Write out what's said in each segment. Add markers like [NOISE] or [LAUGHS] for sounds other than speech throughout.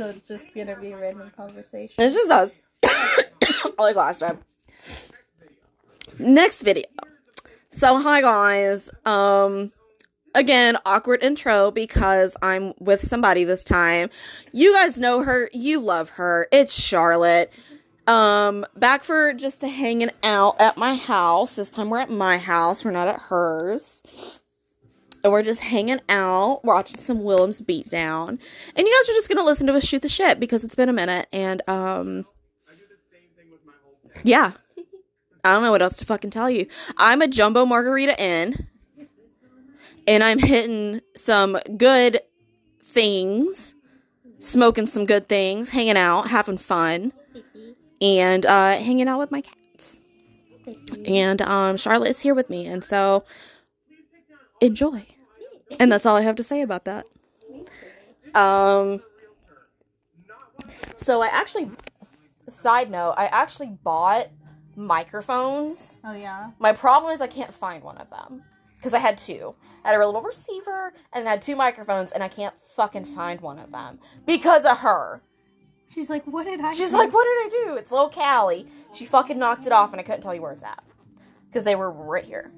so it's just gonna be a random conversation. It's just us. [COUGHS] like last time. Next video. So hi guys. Um again, awkward intro because I'm with somebody this time. You guys know her, you love her. It's Charlotte. Um back for just hanging out at my house. This time we're at my house. We're not at hers. And we're just hanging out, watching some Willam's beatdown. And you guys are just gonna listen to us shoot the shit because it's been a minute and um yeah. I don't know what else to fucking tell you. I'm a jumbo margarita in, and I'm hitting some good things, smoking some good things, hanging out, having fun, and uh, hanging out with my cats. And um, Charlotte is here with me, and so enjoy. And that's all I have to say about that. Um. So I actually, side note, I actually bought microphones. Oh yeah. My problem is I can't find one of them because I had two. I had a little receiver and I had two microphones, and I can't fucking find one of them because of her. She's like, what did I? She's do?" like, "What did I do?" It's little Callie. She fucking knocked it off, and I couldn't tell you where it's at because they were right here,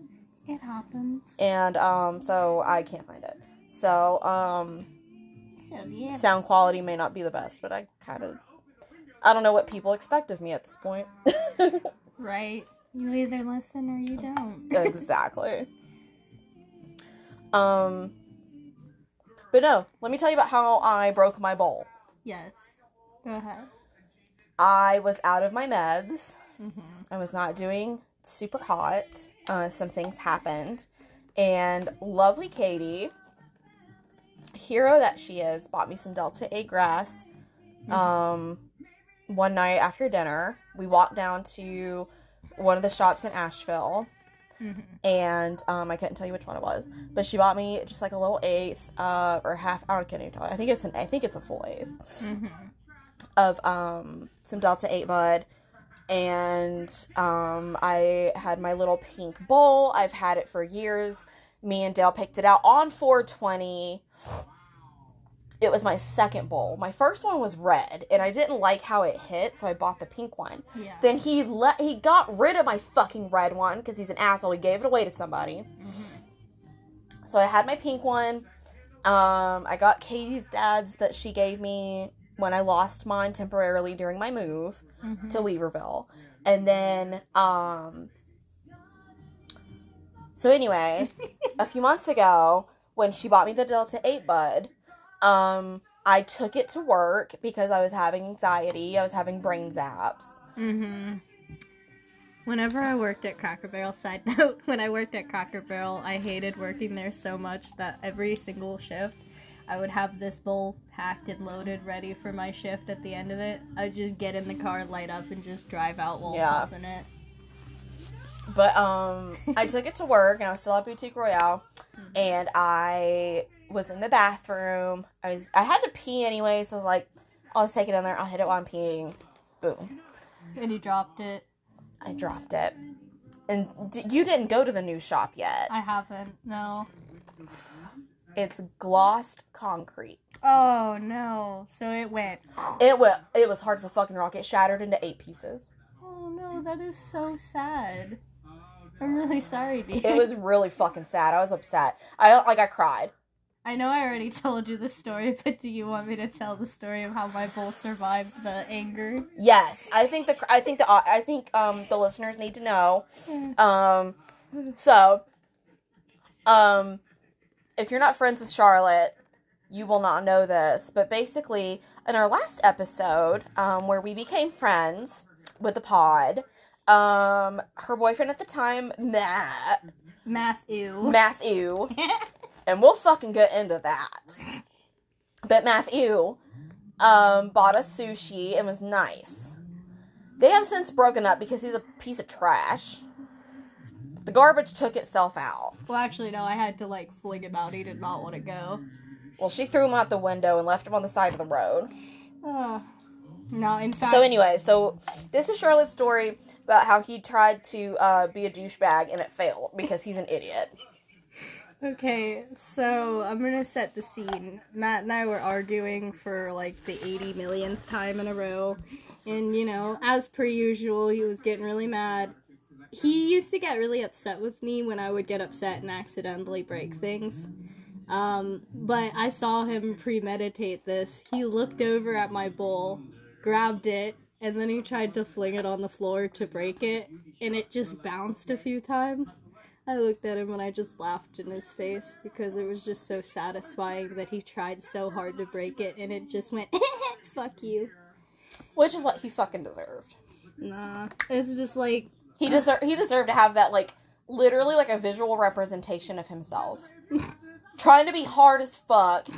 It happens. and um, so I can't find it. So um, So yeah. sound quality may not be the best, but I kind of, I don't know what people expect of me at this point. [LAUGHS] Right. You either listen or you don't. [LAUGHS] exactly. Um, but no, let me tell you about how I broke my bowl. Yes. Go ahead. I was out of my meds. Mm-hmm. I was not doing super hot. Uh, some things happened, and lovely Katie, hero that she is, bought me some Delta Eight grass. Um, one night after dinner, we walked down to one of the shops in Asheville. Mm-hmm. and um, I couldn't tell you which one it was, but she bought me just like a little eighth, uh, or half. I don't can't even tell. I think it's an. I think it's a full eighth Mm-hmm. of um some Delta Eight bud, and um I had my little pink bowl. I've had it for years. Me and Dale picked it out on 420. It was my second bowl. My first one was red, and I didn't like how it hit, so I bought the pink one. Yeah. Then he let he got rid of my fucking red one because he's an asshole. He gave it away to somebody. So I had my pink one. Um, I got Katie's dad's that she gave me when I lost mine temporarily during my move Mhm. to Weaverville, and then um. So anyway, a few months ago, when she bought me the Delta Eight bud, um, I took it to work because I was having anxiety. I was having brain zaps. Mm-hmm. Whenever I worked at Cracker Barrel, [LAUGHS] side note, when I worked at Cracker Barrel, I hated working there so much that every single shift, I would have this bowl packed and loaded, ready for my shift at the end of it. I'd just get in the car, light up, and just drive out while Yeah. puffing it. But um, I took it to work, and I was still at Boutique Royale, and I was in the bathroom. I was I had to pee anyway, so I was like, I'll just take it in there. I'll hit it while I'm peeing. Boom, And you dropped it. I dropped it. And d- you didn't go to the new shop yet. I haven't. No. It's glossed concrete. Oh no. So it went. It was it was hard as a fucking rock. It shattered into eight pieces. Oh no, that is so sad. I'm really sorry, dude. It was really fucking sad. I was upset. I like I cried. I know I already [LAUGHS] told you the story, but do you want me to tell the story of how my bull survived the anger? Yes, I think the I think the I think um the listeners need to know. Um, so, um, if you're not friends with Charlotte, you will not know this. But basically, in our last episode, um, where we became friends with the pod, um, her boyfriend at the time, Matt, Matthew. Matthew, [LAUGHS] and we'll fucking get into that. But Matthew, um, bought us sushi and was nice. They have since broken up because he's a piece of trash. The garbage took itself out. well, actually, no, I had to like fling him out. He did not want to go. Well, she threw him out the window and left him on the side of the road. Oh. No, in fact. So anyway, so this is Charlotte's story about how he tried to uh, be a douchebag and it failed because he's an idiot. Okay, so I'm gonna set the scene. Matt and I were arguing for like the 80 millionth time in a row. And, you know, as per usual, he was getting really mad. He used to get really upset with me when I would get upset and accidentally break things. Um, but I saw him premeditate this. He looked over at my bowl, grabbed it, and then he tried to fling it on the floor to break it, and it just bounced a few times. I looked at him and I just laughed in his face because it was just so satisfying that he tried so hard to break it and it just went, [LAUGHS] fuck you. Which is what he fucking deserved. Nah, it's just like, He deserved he deserved to have that like literally like a visual representation of himself. Trying to be hard as fuck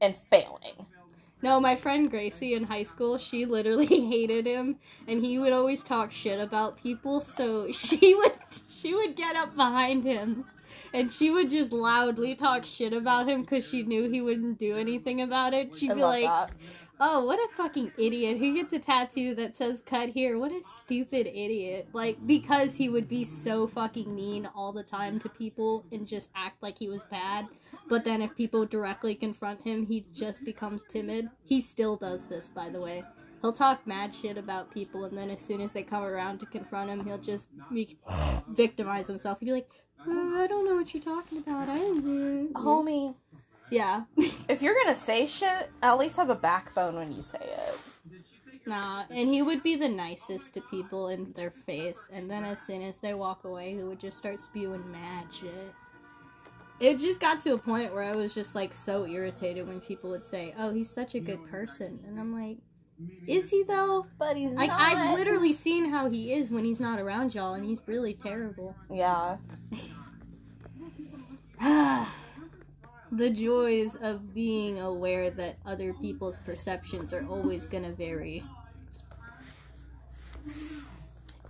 and failing. no, my friend Gracie in high school, she literally [LAUGHS] hated him and he would always talk shit about people, so she [LAUGHS] would she would get up behind him and she would just loudly talk shit about him because she knew he wouldn't do anything about it. She'd I be like, that. Oh, what a fucking idiot. Who gets a tattoo that says cut here? What a stupid idiot. Like, because he would be so fucking mean all the time to people and just act like he was bad. But then if people directly confront him, he just becomes timid. He still does this, by the way. He'll talk mad shit about people, and then as soon as they come around to confront him, he'll just be- victimize himself. He'd be like, "Oh, I don't know what you're talking about. I don't know. Homie, Yeah. [LAUGHS] if you're gonna say shit, at least have a backbone when you say it. Nah, and he would be the nicest to people in their face, and then as soon as they walk away, he would just start spewing mad shit. It just got to a point where I was just like so irritated when people would say, "Oh, he's such a good person," and I'm like, "Is he though?" But he's not. Like not. I've literally seen how he is when he's not around y'all, and he's really terrible. Yeah. [SIGHS] [SIGHS] [LAUGHS] the joys of being aware that other people's perceptions are always gonna vary.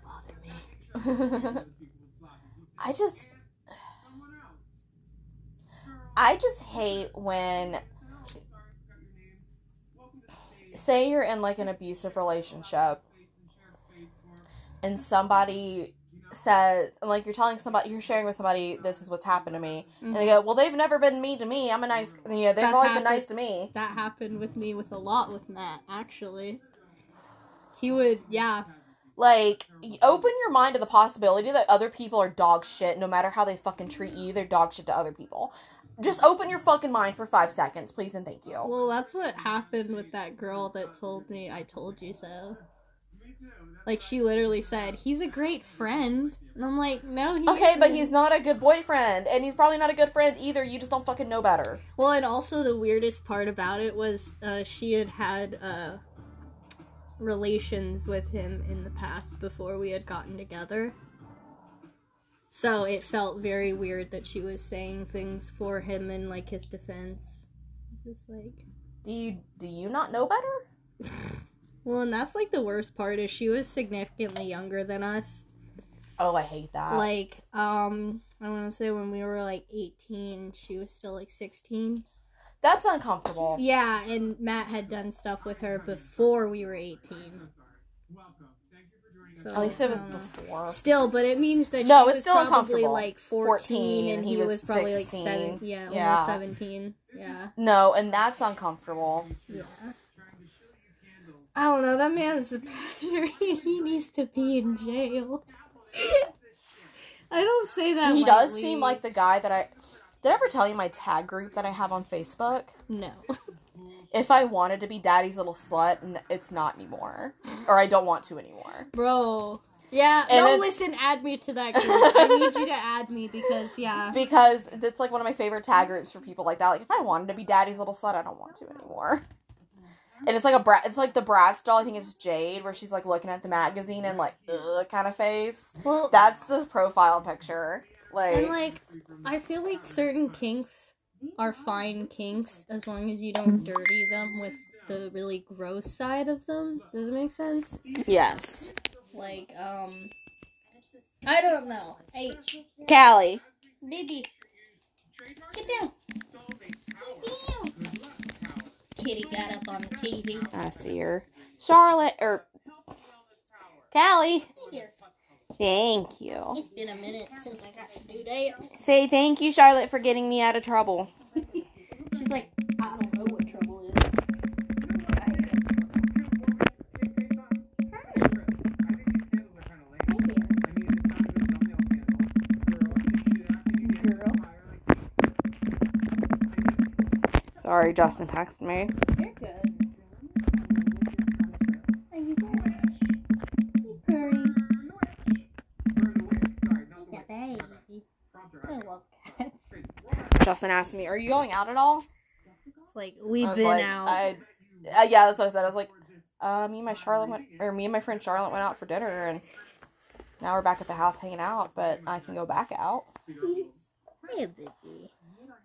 Bother me. [LAUGHS] I just I just hate when say you're in like an abusive relationship and somebody says like you're telling somebody you're sharing with somebody this is what's happened to me. And they go mm-hmm. well they've never been mean to me. I'm a nice mm-hmm. you know they've That's always been nice to me. That happened with me with a lot with Matt, actually. He would, yeah. like open your mind to the possibility that other people are dog shit no matter how they fucking treat you. They're dog shit to other people. Just open your fucking mind for five seconds please and thank you. Well, that's what happened with that girl that told me I told you so. Like, she literally said, he's a great friend. And I'm like, no, he Okay, but isn't." he's not a good boyfriend, and he's probably not a good friend either. You just don't fucking know better. Well, and also the weirdest part about it was uh, she had had uh, relations with him in the past before we had gotten together. So it felt very weird that she was saying things for him in like his defense. It's just like, Do you do you not know better? [LAUGHS] well, and that's like the worst part is she was significantly younger than us. Oh, I hate that. Like, um, I want to say when we were like 18, she was still like 16. That's uncomfortable. Yeah, and Matt had done stuff with her before we were 18. So, At least it was I before. Still, but it means that No, she it's was still probably uncomfortable. like 14, 14, and he he, was was, probably 16. like 7. Yeah, Yeah. 17. Yeah. No, and that's uncomfortable. Yeah. I don't know, that man is a pastor. [LAUGHS] he needs to be in jail. I don't say that he does seem like the guy that I. Did I ever tell you my tag group that I have on Facebook? No. [LAUGHS] If I wanted to be daddy's little slut, it's not anymore. Or I don't want to anymore. Bro. Yeah, And no, listen, add me to that [LAUGHS] group. I need you to add me because, yeah. Because it's like one of my favorite tag groups for people like that. Like, if I wanted to be daddy's little slut, I don't want to anymore. And it's like a brat. It's like the Bratz doll. I think it's Jade, where she's like looking at the magazine and like ugh kind of face. Well, That's the profile picture. Like, and like, I feel like certain kinks are fine kinks as long as you don't dirty them with the really gross side of them. Does it make sense? yes, Like, um, I don't know. Hey, Callie. baby, get down. Get down. Kitty got up on the TV. I see her. Charlotte or Callie. Here. Thank you. It's been a minute since I got to do that. Say thank you, Charlotte, for getting me out of trouble. She's like, I don't Sorry, Justin texted me. You're good. Are you good? You purry. Yeah, baby. I love cats. Justin asked me, "Are you going out at all?" It's like we've I was been like, out. I, uh, yeah, that's what I said. I was like, uh, me and my Charlotte went, or me and my friend Charlotte went out for dinner, and now we're back at the house hanging out. But I can go back out. Hey, baby.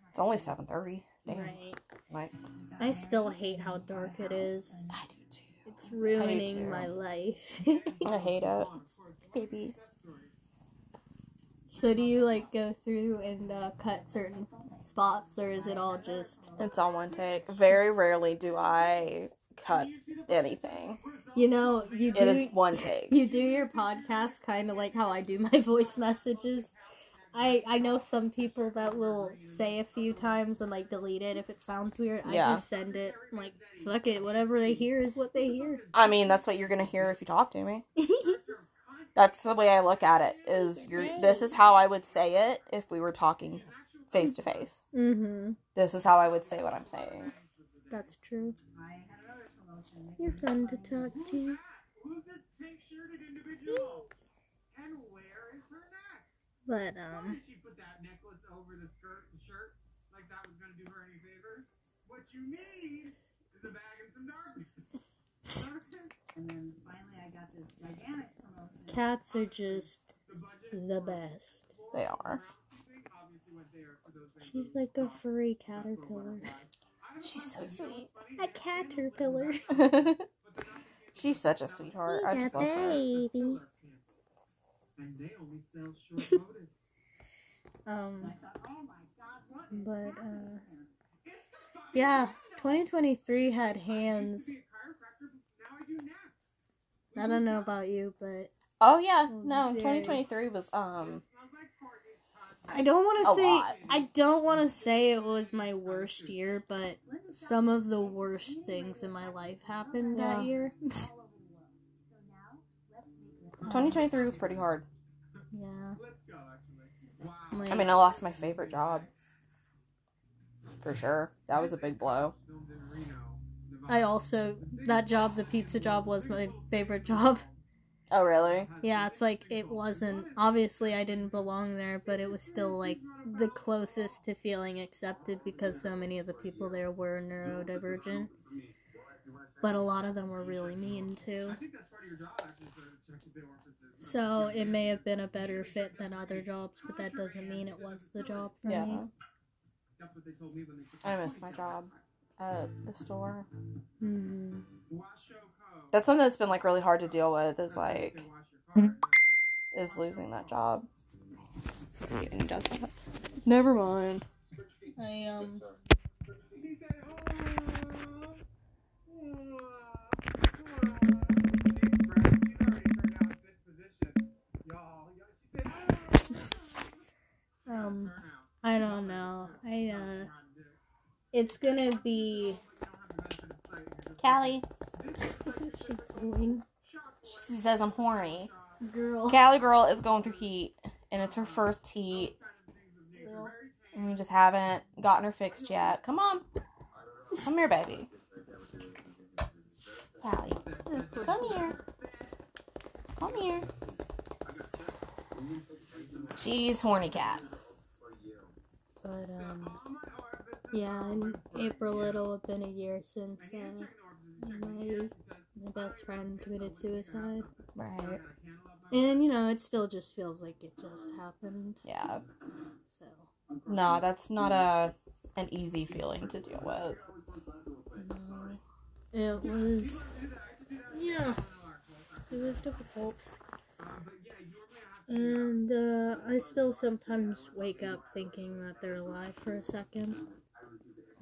It's only seven thirty. Damn, Right. Like I still hate how dark it is. I do too. It's ruining too. my life. [LAUGHS] I hate it, baby. so do you like go through and uh, cut certain spots, or is it all just It's all one take. Very rarely do I cut anything. you know you do It is one take. [LAUGHS] you do your podcast kind of like how I do my voice messages. I I know some people that will say a few times and like delete it if it sounds weird. I just send it like fuck it, whatever they hear is what they hear. I mean, that's what you're gonna hear if you talk to me. [LAUGHS] That's the way I look at it. Is you're this is how I would say it if we were talking face to face. mhm. This is how I would say what I'm saying. That's true. You're fun to talk to. But um She put that necklace over the skirt, the shirt, like that was gonna do her any favors. What you need is a bag and some darkness. [LAUGHS] And then finally, I got this gigantic promotion. cats are just The the best. They are. obviously went there for those things. She's like a furry caterpillar. She's so sweet. A caterpillar. [LAUGHS] She's such a sweetheart. I just love her. baby. And they only sell [LAUGHS] short notice. Um I thought, oh my God, what? but uh [LAUGHS] yeah, 2023 had hands. I do naps. I don't know about you, but Oh yeah, no, 2023 was um Smells like Colgate I don't want to say lot. I don't want to say it was my worst year, but some of the worst things in my life happened that year. 2023 was pretty hard. yeah. Let's go, actually. Wow. Like, I mean, I lost my favorite job. For sure. That was a big blow. Filmed in Reno, Nevada. I also that job, the pizza job, was my favorite job. Oh, really? Yeah, it's like it wasn't obviously I didn't belong there, but it was still like the closest to feeling accepted because so many of the people there were neurodivergent. But a lot of them were really mean too. So to check if they were consistent. So it may have been a better fit than other jobs, but that doesn't mean it was the job for Yeah. me. That's what they told me when they took I miss my job at the store. Hmm. That's something that's been like really hard to deal with is like They wash your car. is losing that job. And he does that. Never mind. I um "Oh." um I don't know. I uh do it. it's gonna be Callie. what's she doing? She says I'm horny. Girl. Callie girl is going through heat, and it's her first heat, Girl. and we just haven't gotten her fixed yet. Come on, come here, baby. Callie, come here, come here. She's horny cat. But um yeah, in April it'll have been a year since uh, my my best friend committed suicide. Right. And you know, it still just feels like it just happened. Yeah. So No, that's not a an easy feeling to deal with. no. it was yeah. It was difficult. And uh, I still sometimes wake up thinking that they're alive for a second.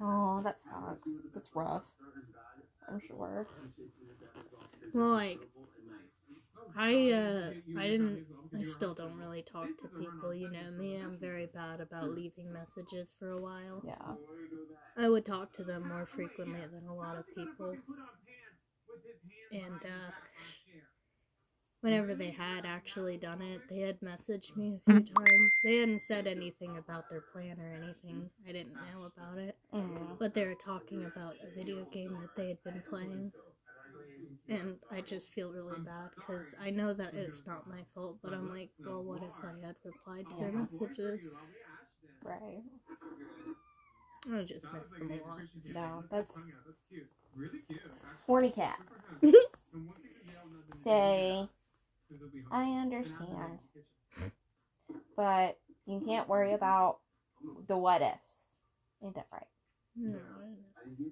Oh, that sucks. That's rough. I'm sure. Well, like, I uh I didn't I still don't really talk to people, you know me. I'm very bad about leaving messages for a while. Yeah. I would talk to them more frequently than a lot of people. And uh whenever they had actually done it, they had messaged me a few times. They hadn't said anything about their plan or anything. I didn't know about it. Mm. But they were talking about a video game that they had been playing. And I just feel really bad because I know that it's not my fault, but I'm like, well, what if I had replied to their messages? Right. I just miss them a lot. No, that's horny cat. [LAUGHS] Say, I understand, but you can't worry about the what ifs. Ain't that right? No,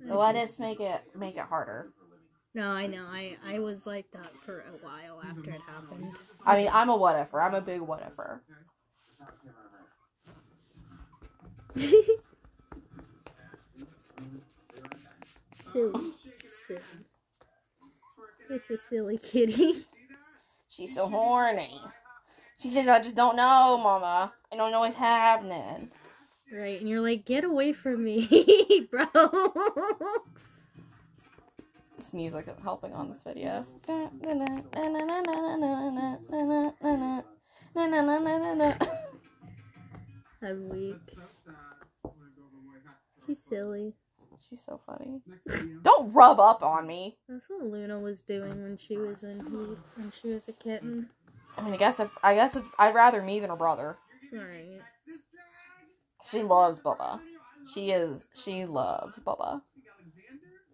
The what ifs make it make it harder. no, I know. I, I was like that for a while after it happened. I mean, I'm a what ifer. I'm a big what ifer. [LAUGHS] Silly. Silly. It's a silly kitty. [LAUGHS] She's so horny. She says, I just don't know, Mama. I don't know what's happening. Right, and you're like, get away from me, bro. This music is helping on this video. I'm weak. She's silly. She's so funny. Don't rub up on me. That's what Luna was doing when she was in Heat, when she was a kitten. I mean, I guess if I guess if, I'd rather me than her brother. Right. She loves Bubba. She is. She loves Bubba.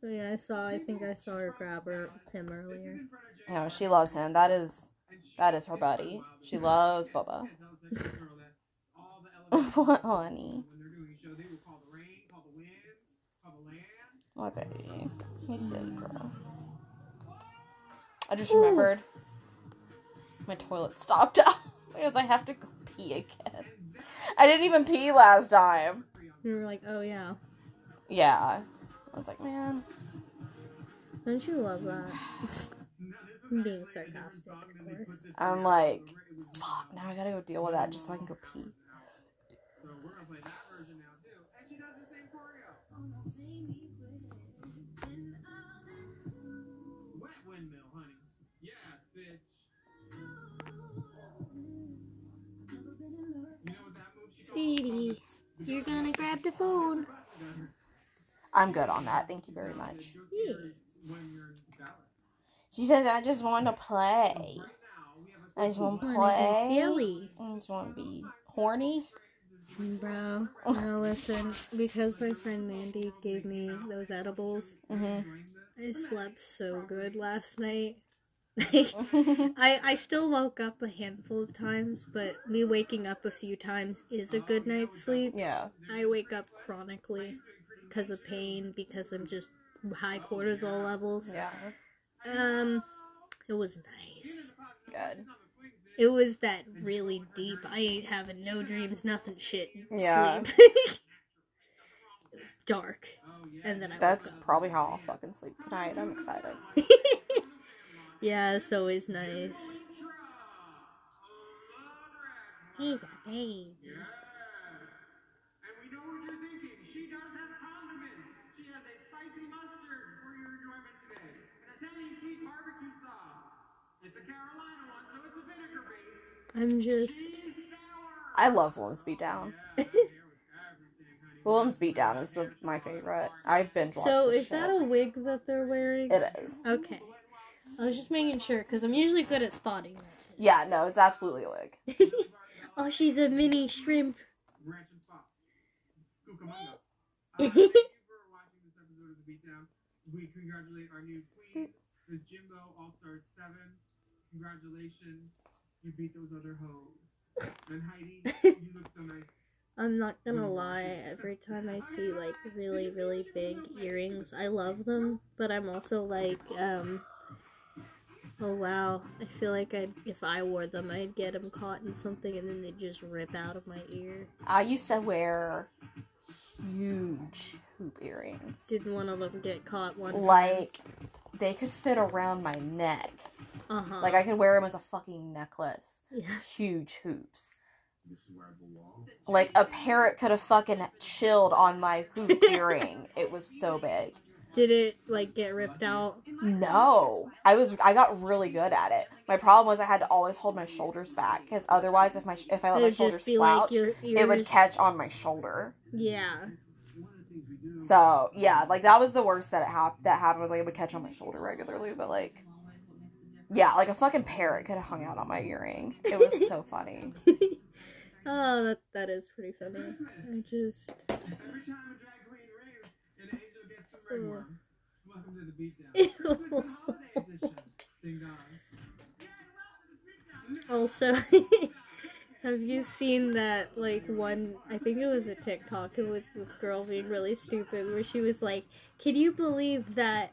So yeah, I saw. I think I saw her grab her him earlier. No, she loves him. That is that is her buddy. She loves Bubba. [LAUGHS] what, honey? My baby. You silly girl. I just remembered my toilet stopped up [LAUGHS] because I have to go pee again. I didn't even pee last time. You were like, oh yeah. Yeah. I was like, man. Don't you love that? [LAUGHS] I'm being sarcastic, of course. I'm like, fuck, now I gotta go deal with that just so I can go pee. That move she Sweetie, you're gonna grab the phone. I'm good on that. Thank you very much. Yeah. when you're in ballet. She says, I just want to play. Right now, we have a I just want to play. silly. I just want to be horny. Bro, no, listen. Because my friend Mandy gave me those edibles, hmm I slept so good last night. [LAUGHS] I I still woke up a handful of times, but me waking up a few times is a good night's sleep. yeah. I wake up chronically because of pain, because I'm just high cortisol levels. Yeah. Um, it was nice. Good. It was that really deep. I ain't having no dreams, nothing shit. Yeah. Sleep. [LAUGHS] it was dark, and then I. That's probably how I'll fucking sleep tonight. I'm excited. [LAUGHS] up. yeah, it's always nice. He's a baby. And we know what you're thinking. She does have condiments. She has a spicy mustard for your enjoyment today. An Italian sweet barbecue sauce. It's a Carolina one, so it's a vinegar base. I'm just. I love Willam's Beatdown. Here [LAUGHS] with everything, honey. Beatdown is the my favorite. I binge watched So this is that shit. a wig that they're wearing? It is. Okay. I was just making sure because I'm usually good at spotting. Yeah, no, it's absolutely a wig. [LAUGHS] oh, she's a mini shrimp. Ranch and sauce. Cucamonga. Thank you for watching this episode of The Beatdown. We congratulate our new queen, Ms. Jimbo All Star 7. Congratulations. You beat those other hoes. And Heidi, you look so nice. I'm not gonna lie, every time I see like really, really big earrings, I love them, but I'm also like, um, oh wow, I feel like I'd, if I wore them, I'd get them caught in something and then they'd just rip out of my ear. I used to wear huge hoop earrings. Didn't one of them get caught one time? Like they could fit around my neck. Uh-huh. Like I could wear them as a fucking necklace. Yeah. [LAUGHS] Huge hoops. This is where I belong. Like a parrot could have fucking chilled on my hoop earring. It was so big. Did it like get ripped out? No, I was I got really good at it. My problem was I had to always hold my shoulders back because otherwise, if my if I let It my shoulders slouch, like your it would catch on my shoulder. Yeah. One of the things we do. So yeah, like that was the worst that it hap- that happened was like it would catch on my shoulder regularly, but like yeah, like a fucking parrot could have hung out on my earring. It was so [LAUGHS] funny. Oh, that that is pretty funny. I just [LAUGHS] Also, [LAUGHS] have you seen that, like, one, I think it was a TikTok, it was this girl being really stupid, where she was like, can you believe that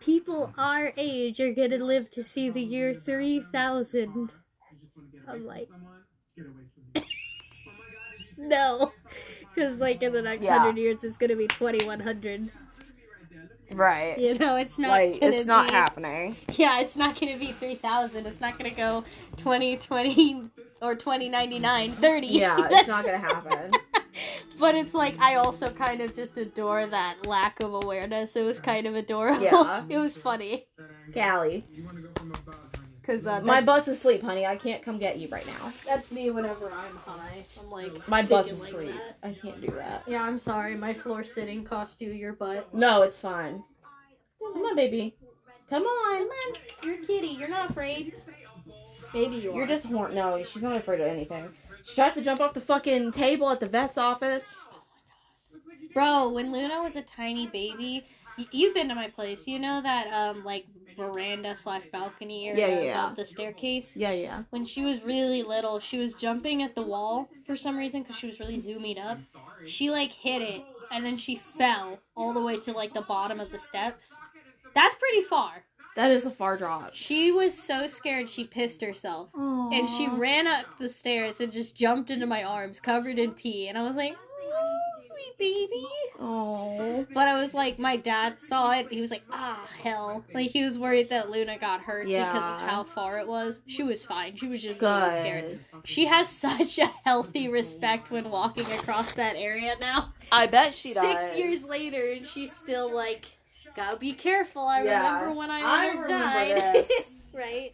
people our age are gonna live to see the year 3000? I'm like... [LAUGHS] no. Because, like, in the next yeah. 100 years, it's going to be 2100 right there. Look at me. Right. You know, it's not like it's not be, happening. Yeah, it's not gonna be three thousand. It's not gonna go twenty twenty or twenty ninety nine thirty. Yeah, [LAUGHS] it's not gonna happen. But it's like I also kind of just adore that lack of awareness. It was kind of adorable. Yeah. [LAUGHS] it was funny That. Callie, You want to go from above, honey. because uh, my butt's asleep, honey. I can't come get you right now. that's me whenever I'm high. I'm like My butt's thinking like asleep. I can't do that. Yeah, I'm sorry. My floor sitting cost you your butt. No, it's fine. Come on, baby. Come on. Come on, you're a kitty. You're not afraid. Maybe you are. You're just horn. No, she's not afraid of anything. She tries to jump off the fucking table at the vet's office. Bro, when Luna was a tiny baby, y- you've been to my place. You know that um like veranda slash balcony area Yeah, yeah, yeah. above the staircase. Yeah, yeah. When she was really little, she was jumping at the wall for some reason because she was really zooming up. She like hit it and then she fell all the way to like the bottom of the steps. That's pretty far. That is a far drop. She was so scared she pissed herself. And she ran up the stairs and just jumped into my arms, covered in pee. And I was like, oh, sweet baby. Oh. But I was like, my dad saw it. He was like, ah, hell. Like, he was worried that Luna got hurt because of how far it was. She was fine. She was just really scared. She has [LAUGHS] such a healthy respect when walking across that area now. I bet she does. Six years later, and she's still like, gotta be careful. I Yeah. remember when I, I almost remember died. this. [LAUGHS] right?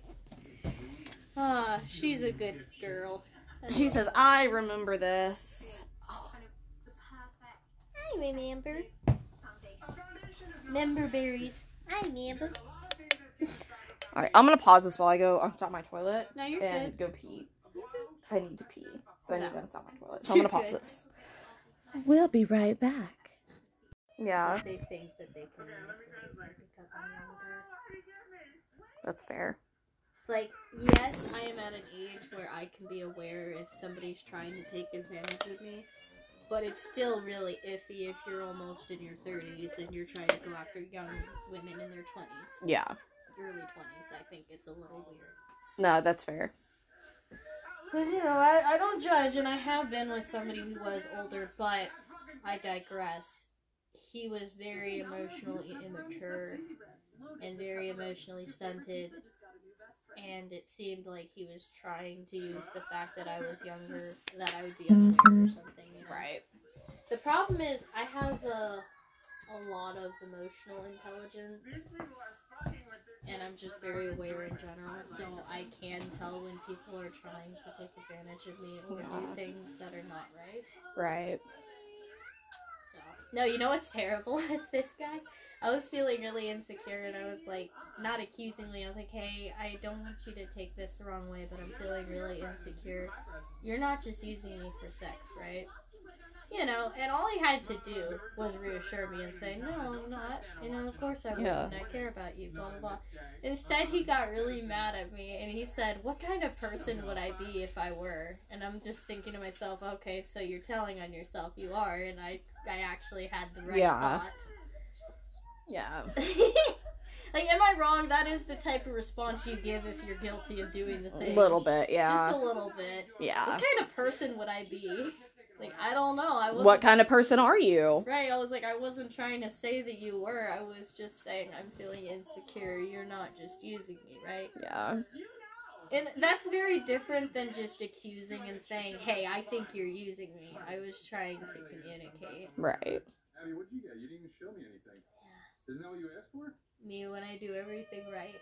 Ah, she's a good girl. She says, "I remember this." I remember. Member berries. I remember. All right, I'm gonna pause this while I go unstop my toilet No, you're and good. go pee. Cause I need to pee, so I need to No. unstop my toilet. So I'm gonna pause good. this. We'll be right back. Yeah, They think that they can because I'm younger. that's fair. It's like, yes, I am at an age where I can be aware if somebody's trying to take advantage of me. But it's still really iffy if you're almost in your 30s and you're trying to go after young women in their 20s, Yeah, early 20s. I think it's a little weird. no, that's fair. Because, you know, I, I don't judge, and I have been with somebody who was older, but I digress. He was very emotionally immature and very emotionally stunted, and it seemed like he was trying to use the fact that I was younger, [LAUGHS] that I would be unaware or something, you know? Right. The problem is, I have a, a lot of emotional intelligence, and I'm just very aware in general, so I can tell when people are trying to take advantage of me or oh do things that are not right. Right. No, you know what's terrible [LAUGHS] with this guy? I was feeling really insecure, and I was like, not accusingly, I was like, hey, I don't want you to take this the wrong way, but I'm feeling really insecure. You're not just using me for sex, right? You know, and all he had to do was reassure me and say, no, I'm not. You know, of course I wouldn't. Yeah. I care about you, blah, blah, blah. Instead, he got really mad at me and he said, What kind of person would I be if I were? And I'm just thinking to myself, Okay, so you're telling on yourself you are, and I, I actually had the right Yeah. thought. Yeah. [LAUGHS] like, am I wrong? That is the type of response you give if you're guilty of doing the thing. A little bit. Yeah. Just a little bit. Yeah. What kind of person would I be? [LAUGHS] Like I don't know. I What kind of person are you? Right, I was like, I wasn't trying to say that you were. I was just saying I'm feeling insecure. You're not just using me, right? Yeah. And that's very different than just accusing and saying, hey, I think you're using me. I was trying to communicate. Right. Abby, what'd you get? You didn't even show me anything. Isn't that what you asked for? Me when I do everything right.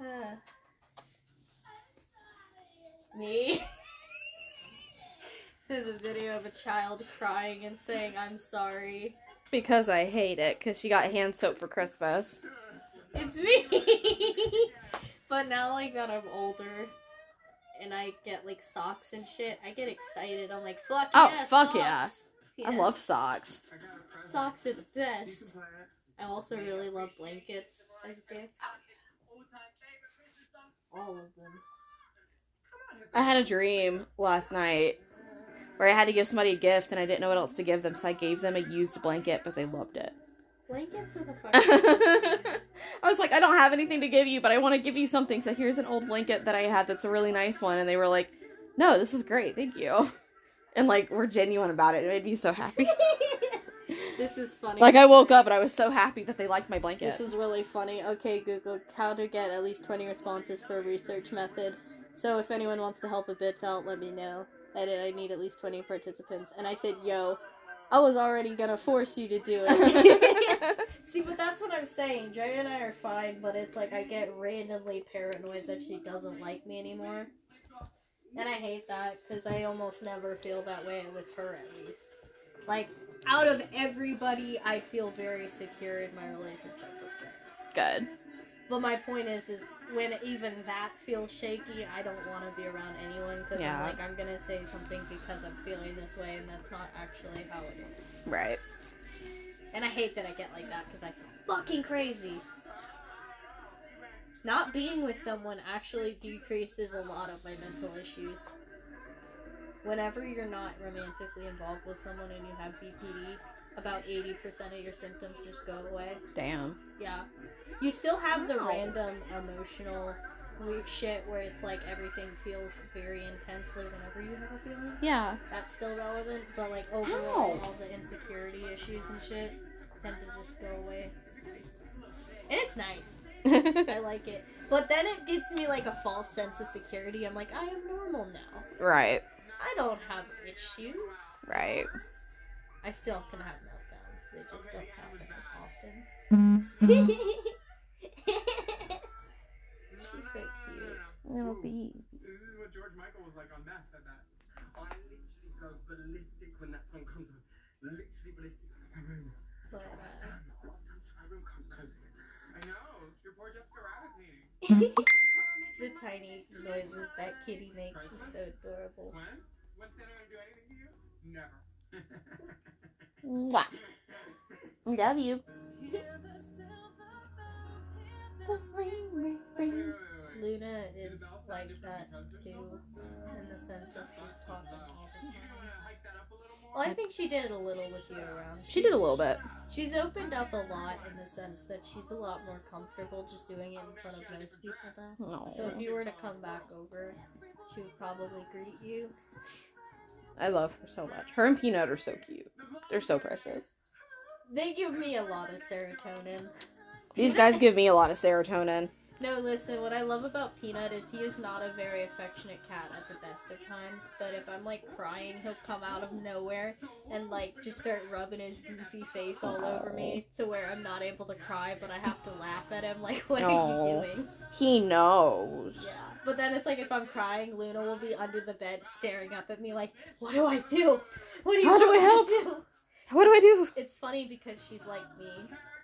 Ah. [LAUGHS] [LAUGHS] [LAUGHS] me. There's a video of a child crying and saying, I'm sorry. because I hate it. Because she got hand soap for Christmas. It's me. [LAUGHS] but now, like that I'm older, and I get like socks and shit, I get excited. I'm like, fuck Oh, yeah, fuck yeah. socks. I love socks. I got a present. socks are the best. can play it. I also really love blankets as gifts. All of them. I had a dream last night where I had to give somebody a gift and I didn't know what else to give them, so I gave them a used blanket, but they loved it. Blankets are the [LAUGHS] I was like, I don't have anything to give you, but I want to give you something. So here's an old blanket that I have that's a really nice one. And they were like, No, this is great. Thank you. [LAUGHS] And like, we're genuine about it. It made me so happy. [LAUGHS] this is funny. like, I woke up and I was so happy that they liked my blanket. This is really funny. Okay, Google, how to get at least 20 responses for a research method. So if anyone wants to help a bitch out, let me know. I did. I need at least 20 participants. And I said, yo, I was already gonna force you to do it. [LAUGHS] See, but that's what I'm saying. Dre and I are fine, but it's like I get randomly paranoid that she doesn't like me anymore. And I hate that because I almost never feel that way with her, at least. Like, out of everybody, I feel very secure in my relationship with Dre. Good. But my point is, is when even that feels shaky, I don't want to be around anyone because Yeah. I'm like, I'm gonna say something because I'm feeling this way, and that's not actually how it is. Right. And I hate that I get like that because I feel fucking crazy. Not being with someone actually decreases a lot of my mental issues. Whenever you're not romantically involved with someone and you have BPD, about 80% of your symptoms just go away. Damn. Yeah. You still have the random emotional weird shit where it's like everything feels very intensely whenever you have a feeling. Yeah. That's still relevant, but like overall, Ow. all the insecurity issues and shit tend to just go away. And it's nice. [LAUGHS] I like it. But then it gives me like a false sense of security. I'm like, I am normal now. right. I don't have issues. Right. I still can have meltdowns. They just don't happen as often. [LAUGHS] She's so cute. It'll be. This is what George Michael was like on that. Said that. I literally go ballistic when that song comes on. Literally ballistic. But, uh, Because I know your poor Jessica Rabbit painting. [LAUGHS] [LAUGHS] the tiny noises that kitty makes is so adorable. When? When Santa gonna do anything to you? Never. Mwah. Love you. Luna is like that too, in the sense of she's talking all the time. Hike that up a little more. Well, I think she did a little with you around. She did a little bit. She's opened up a lot in the sense that she's a lot more comfortable just doing it in front of most people now. So if you were to come back over, she would probably greet you. I love her so much. Her and Peanut are so cute. They're so precious. They give me a lot of serotonin. These guys give me a lot of serotonin. No, listen, what I love about Peanut is he is not a very affectionate cat at the best of times, but if I'm like crying, he'll come out of nowhere and like just start rubbing his goofy face all over me to where I'm not able to cry, but I have to laugh at him [LAUGHS] like, what are you doing? He knows. Yeah. But then it's like if I'm crying, Luna will be under the bed staring up at me like, what do I do? What do you How do I help? do? What do I do? it's funny because she's like me.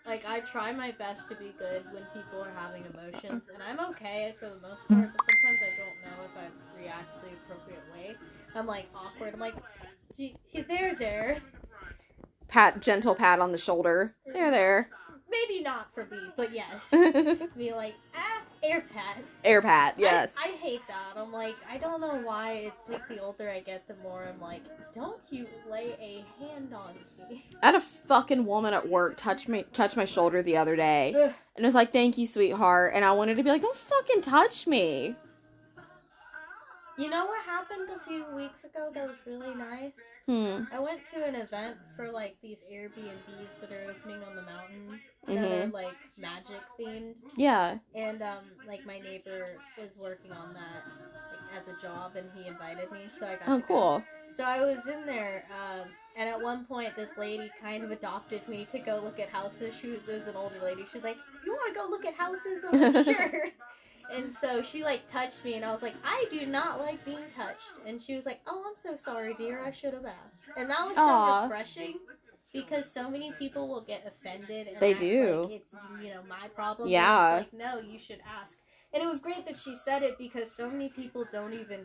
Like I try my best to be good when people are having emotions, and I'm okay for the most part. But sometimes I don't know if I react the appropriate way. I'm like awkward. I'm like, "Gee, there, there. Pat, gentle pat on the shoulder. There, there. Maybe not for me, but yes. [LAUGHS] be like, ah, air pat. Air pat, yes. I, I hate that. I'm like, I don't know why. It's like the older I get, the more I'm like, don't you lay a hand on me. I had a fucking woman at work touch me touch my shoulder the other day. Ugh. And was like, thank you, sweetheart. And I wanted to be like, don't fucking touch me. You know what happened a few weeks ago that was really nice? Hmm. I went to an event for like these Airbnbs that are opening on the mountain that Mhm. are like magic themed. Yeah. And um, like my neighbor was working on that like as a job, and he invited me, so I got. Oh, to go. cool. So I was in there, um, and at one point, this lady kind of adopted me to go look at houses. She was, was an older lady. She was like, "You want to go look at houses?" I was like, [LAUGHS] "Sure." And so she like touched me, and I was like, "I do not like being touched." And she was like, "Oh, I'm so sorry, dear. I should have asked." And that was so Aw. refreshing. Because so many people will get offended and They act do. like it's you know my problem. and Yeah. it's like no, you should ask. And it was great that she said it because so many people don't even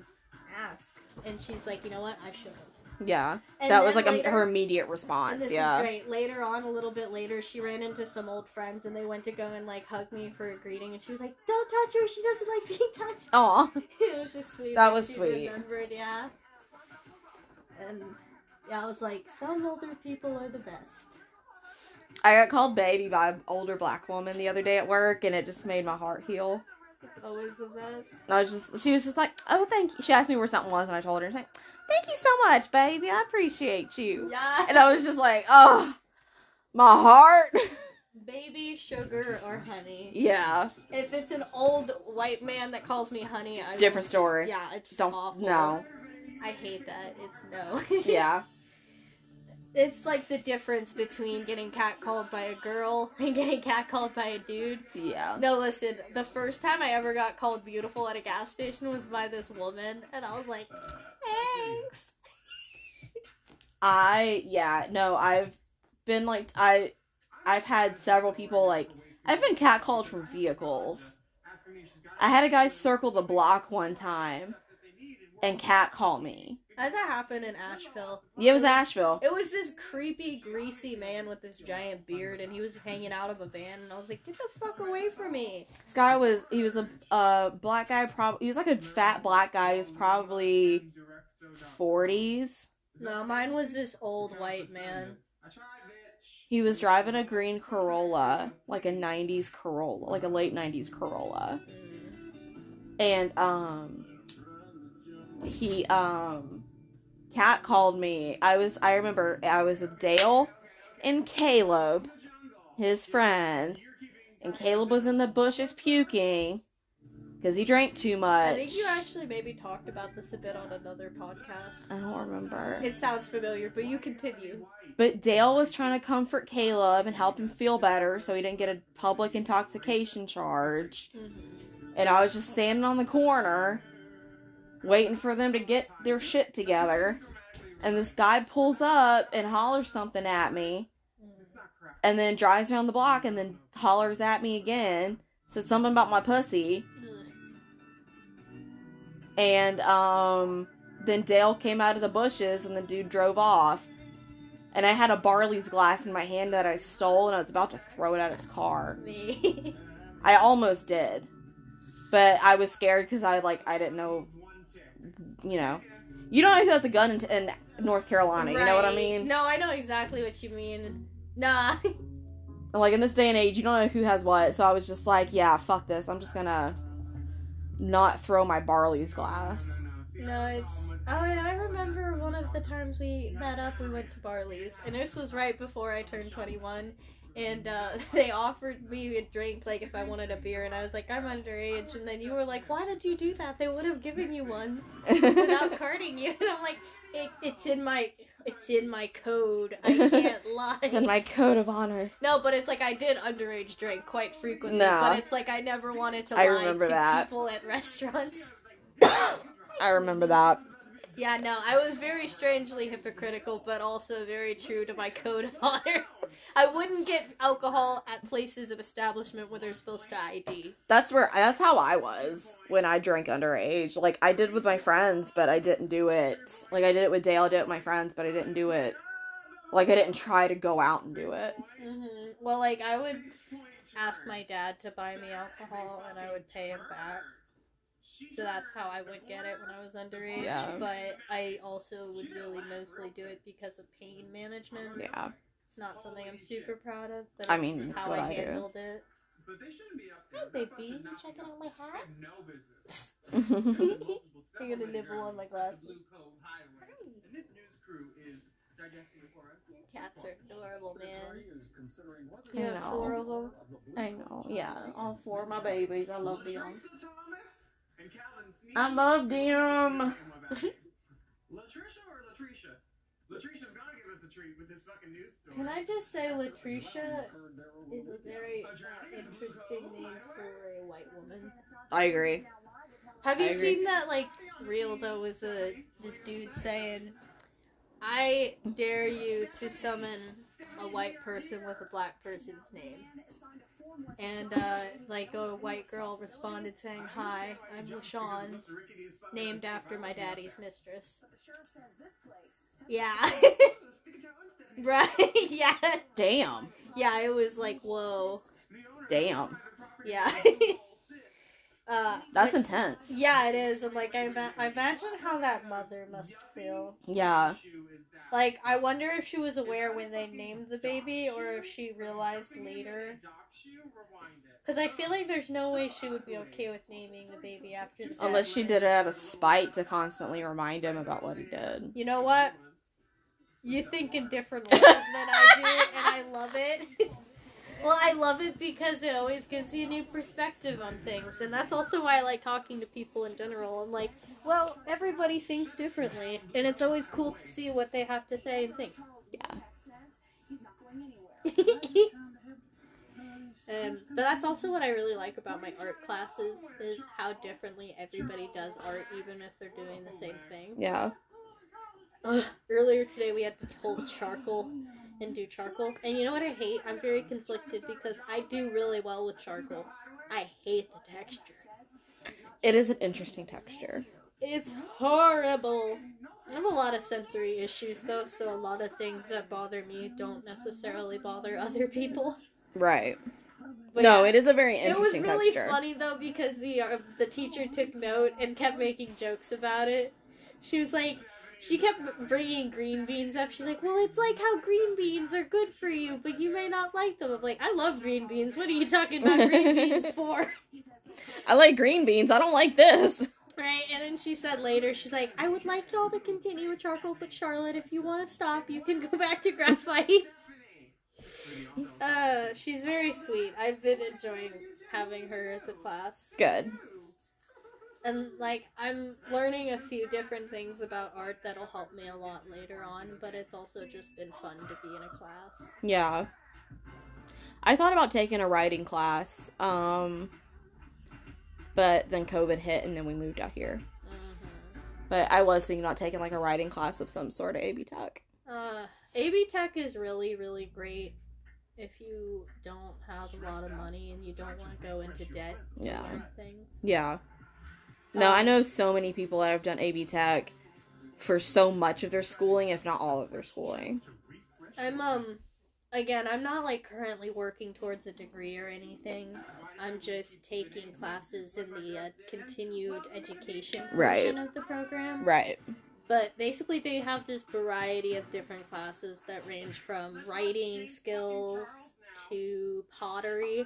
ask. And she's like, you know what, I should have. Yeah. And that was like a, her immediate response. this Yeah. is great. Later on, a little bit later, she ran into some old friends, and they went to go and like hug me for a greeting, and she was like, "Don't touch her. She doesn't like being [LAUGHS] touched." Aw. [LAUGHS] it was just sweet. That was sweet. Remembered, yeah. And yeah, I was like, some older people are the best. I got called baby by an older black woman the other day at work, and it just made my heart heal. It's always the best. I was just, she was just like, oh, thank you. She asked me where something was, and I told her, and she's like, thank you so much, baby. I appreciate you. Yeah. And I was just like, oh, my heart. Baby, sugar, or honey. yeah. If it's an old white man that calls me honey, I Different just- story. yeah, it's Don't, awful. no. I hate that. It's no. Yeah. [LAUGHS] It's like the difference between getting catcalled by a girl [LAUGHS] and getting catcalled by a dude. Yeah. No, listen, the first time I ever got called beautiful at a gas station was by this woman, and I was like, thanks. I, yeah, no, I've been like, I, I've had several people like, I've been catcalled from vehicles. I had a guy circle the block one time and catcall me. That happen in Asheville? Yeah, it was Asheville. It was this creepy, greasy man with this giant beard, and he was hanging out of a van, and I was like, get the fuck away from me. This guy was he was a uh, black guy. Probably he was like a fat black guy. He was probably forties. No, mine was this old white man. He was driving a green Corolla, like a '90s Corolla, like a late '90s Corolla, Mm. and um, he um, cat called me. I was I remember I was with Dale and Caleb, his friend, and Caleb was in the bushes puking because he drank too much. I think you actually maybe talked about this a bit on another podcast. I don't remember. It sounds familiar, but you continue. But Dale was trying to comfort Caleb and help him feel better so he didn't get a public intoxication charge. And I was just standing on the corner waiting for them to get their shit together. And this guy pulls up and hollers something at me and then drives around the block and then hollers at me again. Said something about my pussy. And um then Dale came out of the bushes and the dude drove off. And I had a Barley's glass in my hand that I stole and I was about to throw it at his car. [LAUGHS] I almost did. But I was scared because I like I didn't know you know. You don't know who has a gun in, in North Carolina, you know what I mean? No, I know exactly what you mean. Nah. [LAUGHS] Like in this day and age, you don't know who has what. So I was just like, yeah, fuck this. I'm just gonna not throw my Barley's glass. No, it's. Oh, and I remember one of the times we met up, we went to Barley's. And this was right before I turned 21. And uh, [LAUGHS] they offered me a drink, like if I wanted a beer. And I was like, I'm underage. And then you were like, why did you do that? They would have given you one without [LAUGHS] carding you. [LAUGHS] And I'm like, it, it's in my. It's in my code. I can't lie. it's in my code of honor. No, but it's like I did underage drink quite frequently. No. But it's like I never wanted to I lie to that. people at restaurants. I remember that. Yeah, no, I was very strangely hypocritical, but also very true to my code of honor. [LAUGHS] I wouldn't get alcohol at places of establishment where they're supposed to ID. That's where that's how I was when I drank underage. Like I did with my friends, but I didn't do it. Like I did it with Dale, I did it with my friends, but I didn't do it. Like I didn't try to go out and do it. hmm Well, like I would ask my dad to buy me alcohol, and I would pay him back. So that's how I would get it when I was underage. Yeah. But I also would really mostly do it because of pain management. Yeah. It's not something I'm super proud of, but I mean, it's how what I, I do. handled it. But they shouldn't be up Hey, baby, you checking out my hat? No business. [LAUGHS] You're gonna nibble on my glasses. Blue Cove Highway. And this news crew is digesting the forest. Cats are adorable, man. Is considering whether You I have four of them. I know. Yeah, all four of my babies. I love them. Latricia Thomas and I love them. In. Latricia or Latricia? Latricia's gonna give us a treat with this fucking news story. Can I just say, Latricia is a very interesting name for a white woman. I agree. Have you agree. seen that like reel though? Was a this dude saying, "I dare you to summon a white person with a black person's name," and uh, like a white girl responded saying, "Hi, I'm LaShawn, named after my daddy's mistress." Yeah. [LAUGHS] right. [LAUGHS] Yeah. Damn. Yeah. It was like, whoa. Damn. Yeah. [LAUGHS] uh, That's intense. Yeah, it is. I'm like, I, ima- I imagine how that mother must feel. Yeah. Like, I wonder if she was aware when they named the baby, or if she realized later. Because I feel like there's no way she would be okay with naming the baby after the. Unless she did it out of spite to constantly remind him about what he did. You know what? You think in different ways than I do, and I [LAUGHS] love it. well, I love it because it always gives you a new perspective on things, and that's also why I like talking to people in general. I'm like, well, everybody thinks differently, and it's always cool to see what they have to say and think. Yeah. [LAUGHS] Um, but that's also what I really like about my art classes is how differently everybody does art, even if they're doing the same thing. Yeah. Ugh, earlier today we had to hold charcoal and do charcoal. And you know what I hate? I'm very conflicted because I do really well with charcoal. I hate the texture. It is an interesting texture. It's horrible. I have a lot of sensory issues though, so a lot of things that bother me don't necessarily bother other people. Right. But no, yeah. it is a very interesting texture. It was really texture. funny though because the uh, the teacher took note and kept making jokes about it. She was like, she kept bringing green beans up. She's like, "Well, it's like how green beans are good for you, but you may not like them." I'm like, "I love green beans. What are you talking about green [LAUGHS] beans for?" I like green beans. I don't like this. Right? And then she said later, she's like, "I would like y'all to continue with charcoal, but Charlotte, if you want to stop, you can go back to graphite." Uh, she's very sweet. I've been enjoying having her as a class. Good. And like I'm learning a few different things about art that'll help me a lot later on, but it's also just been fun to be in a class. Yeah. I thought about taking a writing class, um, but then COVID hit and then we moved out here. Mm-hmm. But I was thinking about taking like a writing class of some sort of AB Tech. Uh, AB Tech is really, really great if you don't have a lot of money and you don't want to go into debt Yeah. things. Yeah. No, I know so many people that have done AB Tech for so much of their schooling, if not all of their schooling. I'm um again, I'm not like currently working towards a degree or anything. I'm just taking classes in the uh, continued education portion Right. of the program. Right. But basically, they have this variety of different classes that range from writing skills to pottery.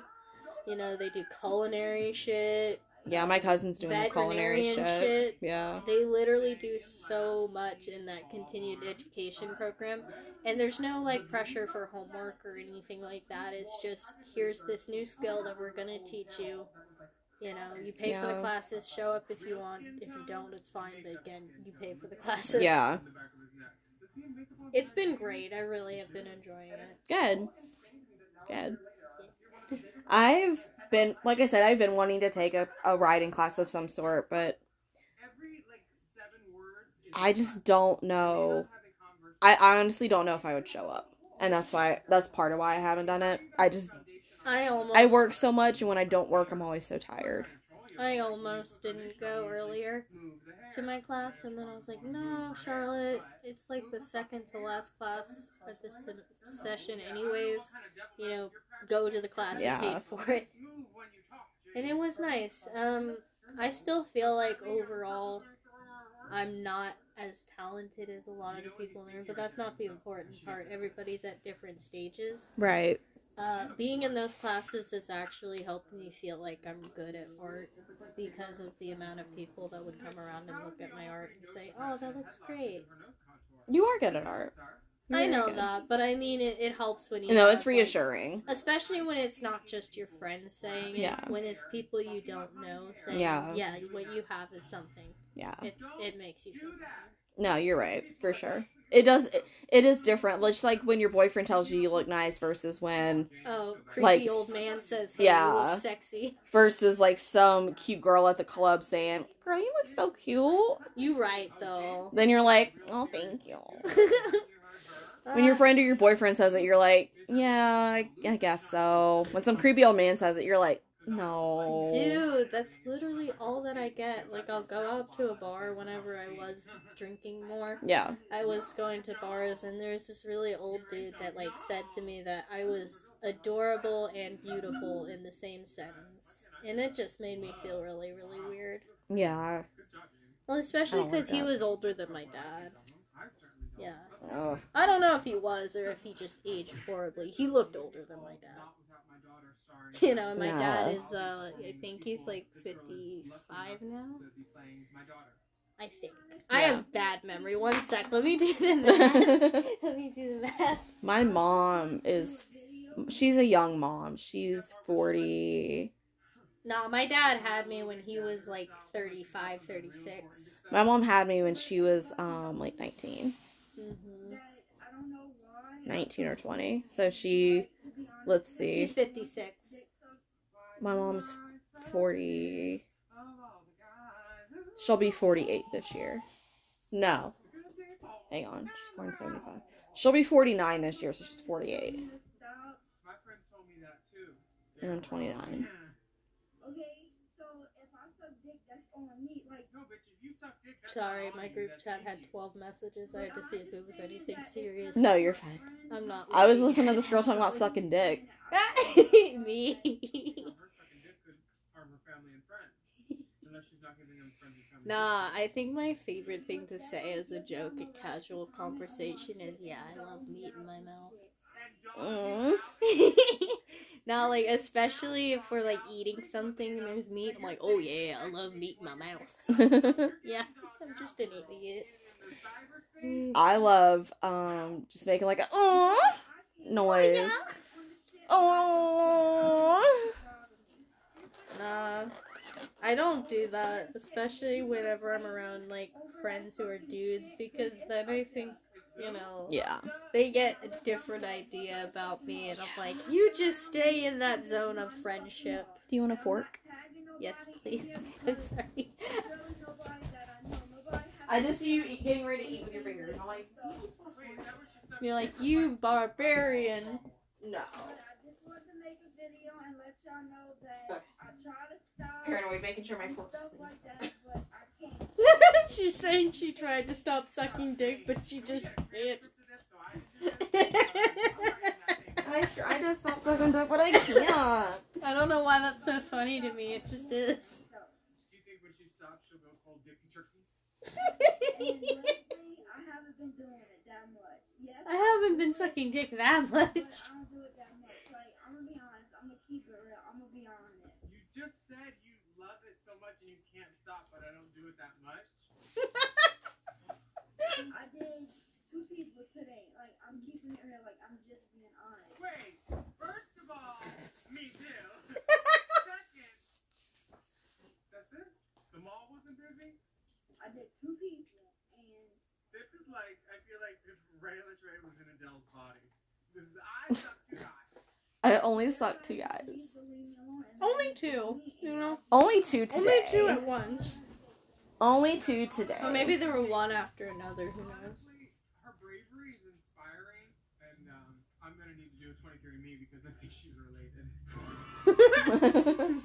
You know, they do culinary shit, Yeah, my cousin's doing the culinary shit. shit. Yeah. They literally do so much in that continued education program. And there's no like pressure for homework or anything like that. It's just here's this new skill that we're going to teach you. You know, you pay for the classes, show up if you want. If you don't, it's fine. But again, you pay for the [LAUGHS] classes. Yeah. It's been great. I really have been enjoying it. Good. Good. I've been, like I said, I've been wanting to take a, a writing class of some sort, but I just don't know. I, I honestly don't know if I would show up. And that's why, that's part of why I haven't done it. I just, I almost I work so much, and when I don't work, I'm always so tired. I almost didn't go earlier to my class, and then I was like, no, Charlotte, it's like the second to last class of this se- session, anyways. You know, go to the class Yeah. you paid for it. And it was nice. Um, I still feel like overall, I'm not as talented as a lot of the people in there, but that's not the important part. Everybody's at different stages. Right. Uh, being in those classes has actually helped me feel like I'm good at art because of the amount of people that would come around and look at my art and say, "Oh, that looks great." You are good at art. You're I know good. that, but I mean, it, it helps when you. No, have, it's like- reassuring. especially when it's not just your friends saying it. Yeah. When it's people you don't know saying, Yeah. "Yeah, what you have is something." Yeah. It's it makes you feel better. No, you're right for sure. It does. It, it is different. Just like when your boyfriend tells you you look nice versus when Oh, creepy Like, old man says, "Hey, you yeah. look sexy." versus like some cute girl at the club saying, "Girl, you look so cute." You right though. Then you're like, "Oh, thank you." [LAUGHS] When your uh, friend or your boyfriend says it, you're like, "Yeah, I, I guess so." When some creepy old man says it, you're like, "No." Dude, that's literally all that I get. Like, I'll go out to a bar whenever I was drinking more. Yeah. I was going to bars, and there was this really old dude that, like, said to me that I was adorable and beautiful in the same sentence. And it just made me feel really, really weird. Yeah. Well, especially like because he was older than my dad. Yeah. Ugh. I don't know if he was or if he just aged horribly. He looked older than my dad. [LAUGHS] You know, and my Yeah. dad is, uh, I think he's like 55 now. I think. I have bad memory. One sec. Let me do the [LAUGHS] math. Let me do the math. My mom is. She's a young mom. She's 40. Nah, my dad had me when he was like 35, 36. My mom had me when she was um like 19, Mm-hmm. 19 or 20. So she, let's see, He's 56. my mom's 40. She'll be 48 this year. No, hang on, she's born 75. She'll be 49 this year, so she's 48, My friends told me that too. and I'm 29. Okay, so if I suck dick, that's on me. Like, No, bitch, if you suck dick, that's Sorry, my group chat had 12 messages. I had to see if it was anything serious. No, you're fine. I'm not. I was listening to this girl talking about sucking dick. [LAUGHS] Me. Her sucking dick could harm her family and friends. Unless she's not giving them friends and family. Nah, I think my favorite thing to say as a joke in casual conversation is, yeah, I love meat in my mouth. Mm. [LAUGHS] now, like, especially if we're, like, eating something and there's meat, I'm like, oh yeah, I love meat in my mouth. [LAUGHS] Yeah, I'm just an idiot. I love um just making like a oh noise. Oh. Nah, I don't do that, especially whenever I'm around, like, friends who are dudes, because then I think, you know, Yeah. they get a different idea about me, and I'm like, you just stay in that zone of friendship. Do you want a fork? Yes, please. [LAUGHS] I'm sorry. [LAUGHS] I just see you eat, getting ready to eat with your fingers. I'm like, You're like, you barbarian. no. I just wanted to make a video and let y'all know that I try to stop Paranoid, making sure my fork is clean. Like that, but I can't. She's saying she tried to stop sucking dick, but she just can't. [LAUGHS] I try to stop sucking dick, but I can't. I don't know why that's so funny to me. It just is. Do you think when she stops, she'll go cold dicky turkey? And lately, I haven't been doing it that much. Yes, I haven't been sucking dick that much. but I don't do it that much. Like, I'm gonna be honest. I'm gonna keep it real. I'm gonna be honest. You just said you love it so much and you can't stop, but I don't do it that much. [LAUGHS] I did two people today. Like, I'm keeping it real. Like, I'm just being honest. Wait, first of all, me too. [LAUGHS] Second, that's it? The mall wasn't busy? I did two people, and This is like, I feel like if Rayla Trey was in Adele's body. This is, I suck too high. I only sucked two guys. please leave me alone. and Only two, you know? Only two today. Only two at once. Only two today. Or maybe there were one after another, who knows? Her bravery is inspiring, and um, I'm gonna need to do a 23andMe because I think she's related. [LAUGHS]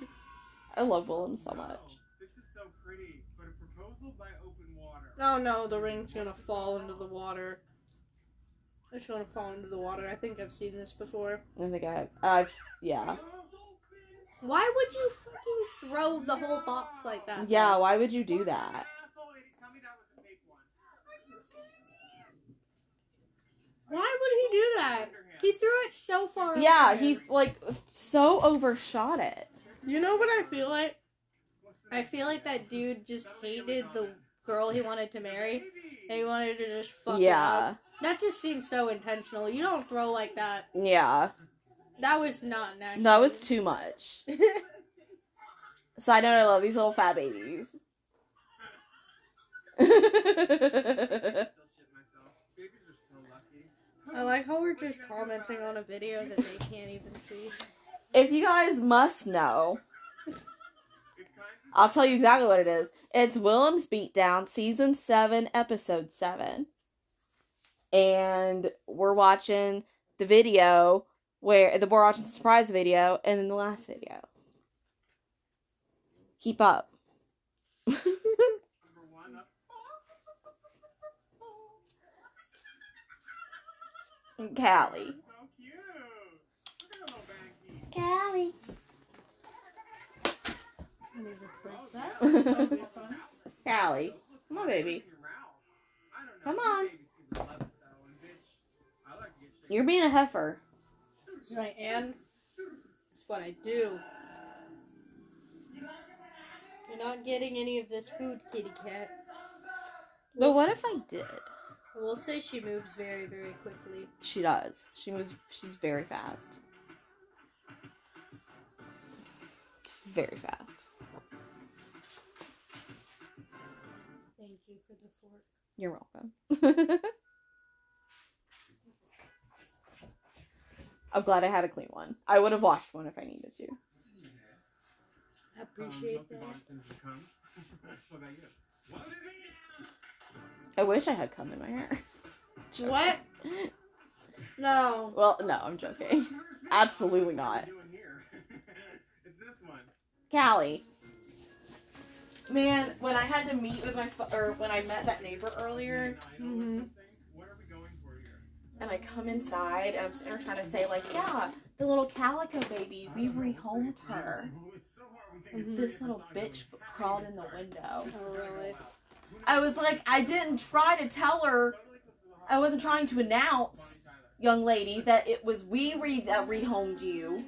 I love Willam so much. Wow, This is so pretty, but a proposal by open water. Oh no, the ring's gonna fall into the water. It's gonna fall into the water. I think I've seen this before. I think I, I've, yeah. Why would you fucking throw the whole box like that? Yeah, why would you do that? Asshole lady, tell me that was a fake one. Why would he do that? He threw it so far. Yeah, he like so overshot it. You know what I feel like? I feel like that dude just hated the girl he wanted to marry, and he wanted to just fuck Yeah, up. That just seems so intentional. You don't throw like that. yeah. That was not accident. That was too much. [LAUGHS] Side note: I love these little fat babies. Still shit myself. Babies are so lucky. I like how we're just commenting on a video that they can't even see. if you guys must know, I'll tell you exactly what it is. It's Willam's Beatdown, season seven, episode seven. And we're watching the video where the we're watching the surprise video and then the last video. Keep up. number one up. Callie. So cute. Look at the little baggy. Callie. Callie. Come on, baby. Come on. [LAUGHS] You're being a heifer. Right, and that's what I do. You're not getting any of this food, kitty cat. But what if I did? We'll say she moves very, very quickly. She does. She moves. She's very fast. She's very fast. Thank you for the fork. You're welcome. [LAUGHS] I'm glad I had a clean one. I would have washed one if I needed to. I appreciate that. [LAUGHS] what about you? What did I wish I had cum in my hair. What? [LAUGHS] No. Well, no, I'm joking. Absolutely not. doing [LAUGHS] it's this one. Callie. Man, when I had to meet with my fu- or when I met that neighbor earlier, Mhm. What are we going for here? And I come inside and I'm sitting there trying to say like, yeah, the little calico baby, we rehomed her. It's so hard. We think Mhm. This little bitch crawled in the window. Oh, really? I was like, I didn't try to tell her. I wasn't trying to announce, young lady, that it was we re- that rehomed you.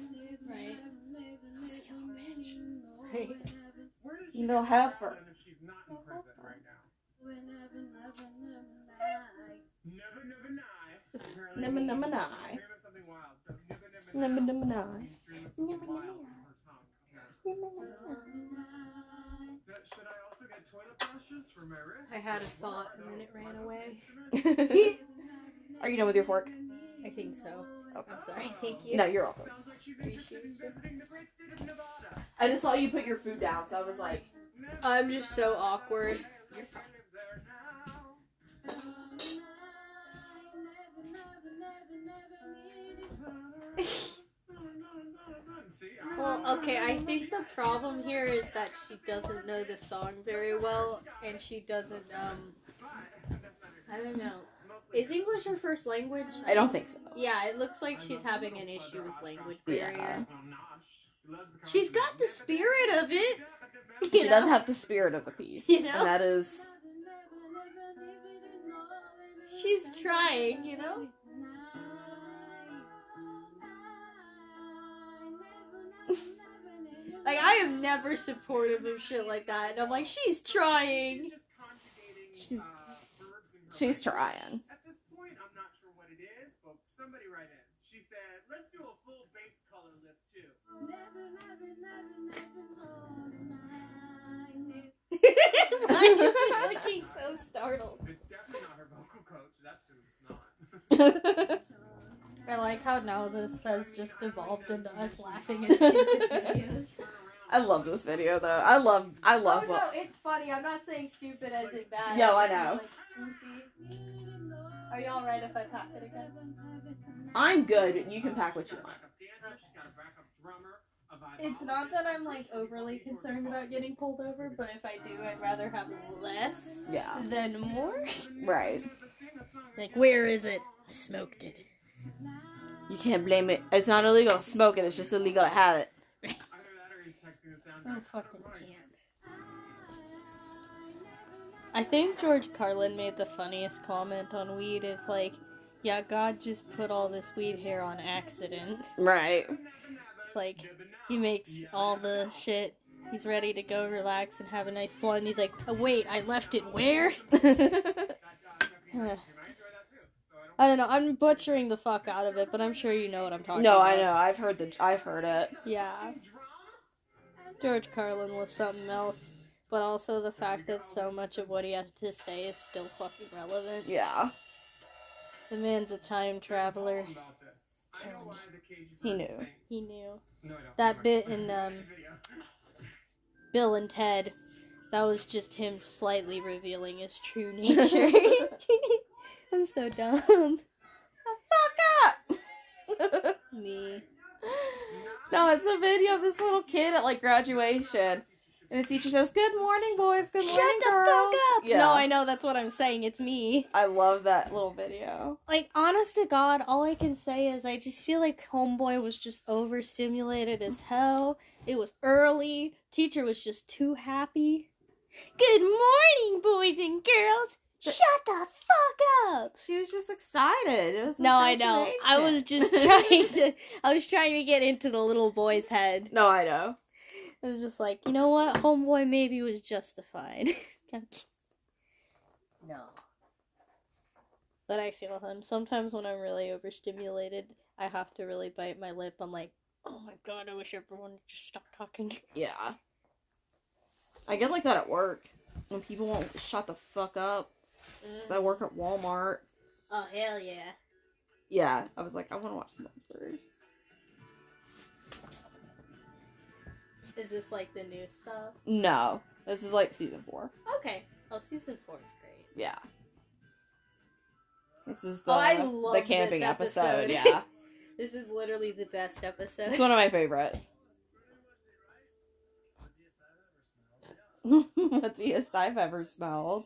Right. I was like, you little bitch. Right. Where does You know, heifer. if she's not in prison right now? Something never wild nigh. from her tongue. apparently. Now, Should I also get toilet brushes for my wrist? I had a thought and then it ran away. [LAUGHS] Are you done with your fork? I think so. Okay. I'm sorry. [LAUGHS] Thank you. No, you're welcome. Sounds like she's interested in visiting the great state of Nevada. I just saw you put your food down, so I was like, I'm just so awkward. You're fine. Well, okay, I think the problem here is that she doesn't know the song very well, and she doesn't, um, I don't know. Is English her first language? I don't think so. Yeah, it looks like she's having an issue with language barrier. Yeah. She's got the spirit of it. She does have the spirit of the piece. You know? And that is. She's trying, you know? [LAUGHS] Like, I am never supportive of shit like that, and I'm like, she's trying. She's- She's uh, trying. At this point, I'm not sure what it is, but somebody write in. She said, let's do a full base color list too. Why is looking so startled? It's definitely not her vocal coach. That's not. [LAUGHS] I like how now this has just evolved into us laughing at stupid [LAUGHS] videos. I love this video though. I love. I oh, love oh, no, what. it's funny. I'm not saying stupid as in bad. No, I know. Like. Are you alright if I pack it again? I'm good. You can pack what you want. It's not that I'm like overly concerned about getting pulled over, but if I do, I'd rather have less Yeah. than more. Right. Like, where is it? I smoked it. You can't blame it. It's not illegal to smoke it. It's just illegal to have it. I fucking can't. I think George Carlin made the funniest comment on weed. It's like, yeah, God just put all this weed here on accident. Right. It's like he makes all the shit. He's ready to go relax and have a nice blunt. He's like, oh, wait, I left it where? [LAUGHS] [LAUGHS] [LAUGHS] I don't know. I'm butchering the fuck out of it, but I'm sure you know what I'm talking no, about. No, I know. I've heard the. I've heard it. Yeah. George Carlin was something else, but also the fact that so much of what he had to say is still fucking relevant. Yeah. The man's a time traveler. He knew. He knew. That bit in um, Bill and Ted, that was just him slightly revealing his true nature. [LAUGHS] [LAUGHS] I'm so dumb. Fuck up. [LAUGHS] Me. no, it's a video of this little kid at like graduation, and his teacher says, "Good morning, boys. Good Shut morning, Shut the girls." fuck up! Yeah. No, I know that's what I'm saying. It's me. I love that little video. Like, honest to God, all I can say is I just feel like Homeboy was just overstimulated as hell. It was early. Teacher was just too happy. Good morning, boys and girls. Shut the fuck up. She was just excited. It was. No, I know. I was [LAUGHS] just trying to. I was trying to get into the little boy's head. No, I know. I was just like, you know what? Homeboy maybe was justified. [LAUGHS] no. But I feel him. Sometimes when I'm really overstimulated, I have to really bite my lip. I'm like, oh my god, I wish everyone would just stop talking. [LAUGHS] Yeah. I get like that at work when people won't shut the fuck up. Mm-hmm. Cause I work at Walmart. Oh hell yeah. Yeah, I was like, I want to watch some first. Is this like the new stuff? No, this is like season four. Okay. Oh, season four is great. Yeah. This is the Oh, I the camping episode. episode. Yeah, [LAUGHS] This is literally the best episode. it's one of my favorites. [LAUGHS] What's the best I've ever smelled?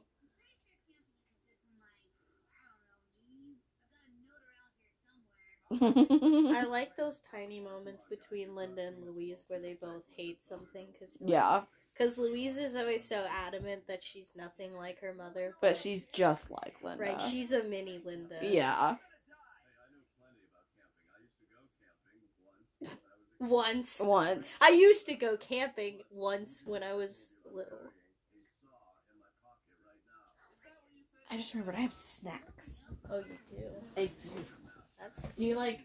[LAUGHS] I like those tiny moments between Linda and Louise where they both hate something because yeah, because Louise is always so adamant that she's nothing like her mother, but she's just like Linda. right. She's a mini Linda. yeah. Once [LAUGHS] Once. I used to go camping once when I was little. I just remembered I have snacks. Oh, you do. I do. Do you like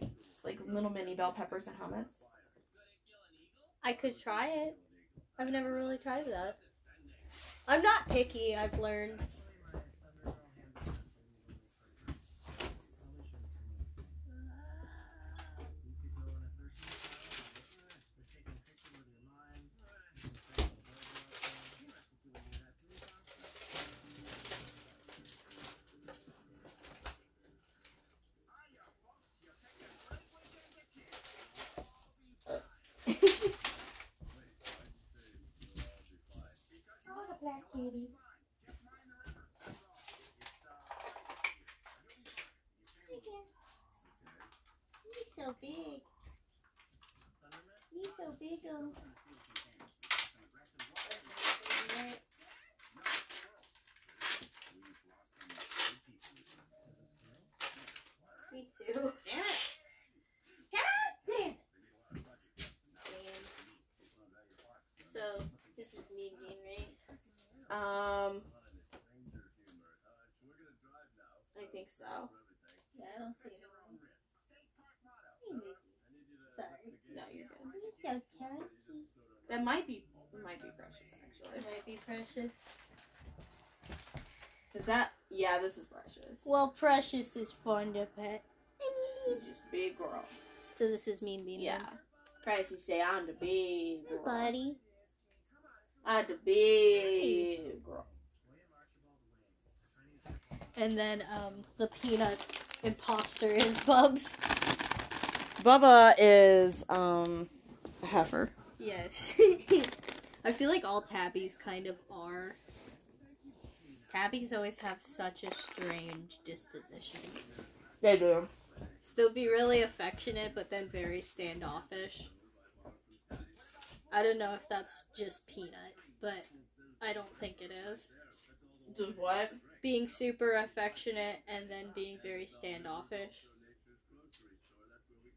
like little mini bell peppers and hummus? I could try it. I've never really tried that. I'm not picky. I've learned. Oh, the black kitties. He's so big. He's so big. Um. Me too. Damn it. God damn it. Man. So, this is me being right? Um, I think so. Yeah, I don't see it. Hey, Sorry. No, you're good. Okay. That might be might be precious actually. It might be precious. Is that? Yeah, this is precious. Well, precious is fun to pet. She's just big girl. So this is mean being Yeah. Precious say I'm the big girl. buddy. I'm the big girl. And then um, the peanut imposter is [LAUGHS] Bubs. Bubba is um a heifer. Yes. [LAUGHS] I feel like all tabbies kind of are. Tabbies always have such a strange disposition. They do. They'll be really affectionate, but then very standoffish. I don't know if that's just Peanut, but I don't think it is. Just what? Being super affectionate and then being very standoffish.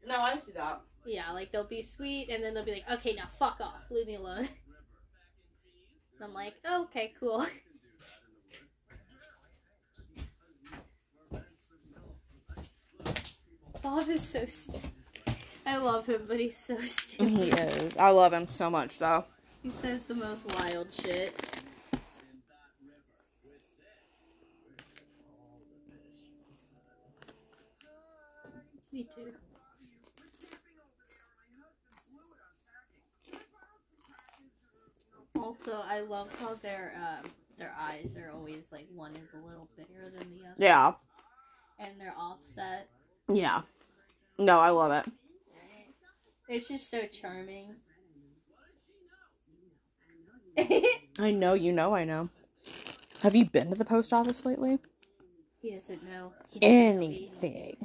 No, I see that. Yeah, like they'll be sweet and then they'll be like, okay, now fuck off, leave me alone. And [LAUGHS] I'm like, oh, okay, cool. [LAUGHS] Bob is so stupid. I love him, but he's so [LAUGHS] stupid. He is. I love him so much, though. He says the most wild shit. Me too. Also, I love how their um, their eyes are always like one is a little bigger than the other, Yeah. and they're offset. Yeah. No, I love it. It's just so charming. [LAUGHS] I know, you know, I know. Have you been to the post office lately? he doesn't know. He doesn't know Anything.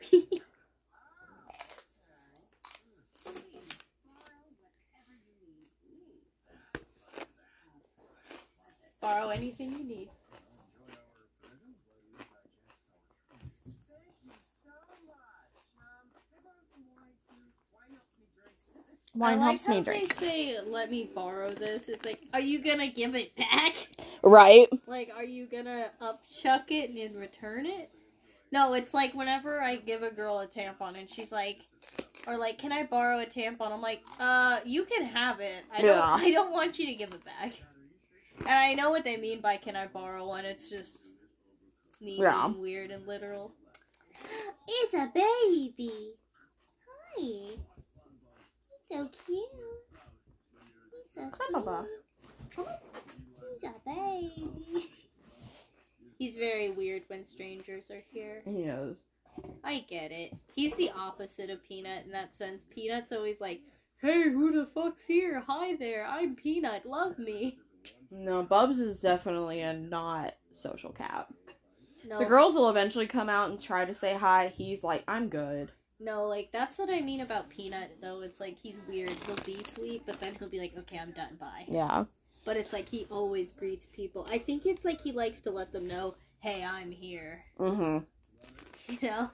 [LAUGHS] Borrow anything you need. Wine I like helps me how drink. They say, "Let me borrow this." It's like, are you gonna give it back? Right? Like, are you gonna upchuck it and then return it? No, it's like whenever I give a girl a tampon and she's like, or like, "Can I borrow a tampon?" I'm like, "Uh, you can have it. I don't. Yeah. [LAUGHS] I don't want you to give it back." And I know what they mean by "Can I borrow one?" It's just me Yeah. being weird and literal. It's a baby. Hi. He's so cute. He's so Hi, Baba. He's a baby. [LAUGHS] He's very weird when strangers are here. He knows. I get it. He's the opposite of Peanut in that sense. Peanut's always like, hey, who the fuck's here? Hi there, I'm Peanut, love me. No, Bubs is definitely a not social cat. No, The girls will eventually come out and try to say hi. He's like, I'm good. no, like, that's what I mean about Peanut, though. It's like, he's weird. He'll be sweet, but then he'll be like, okay, I'm done, bye. Yeah. But it's like, he always greets people. I think it's like he likes to let them know, hey, I'm here. Mm-hmm. you know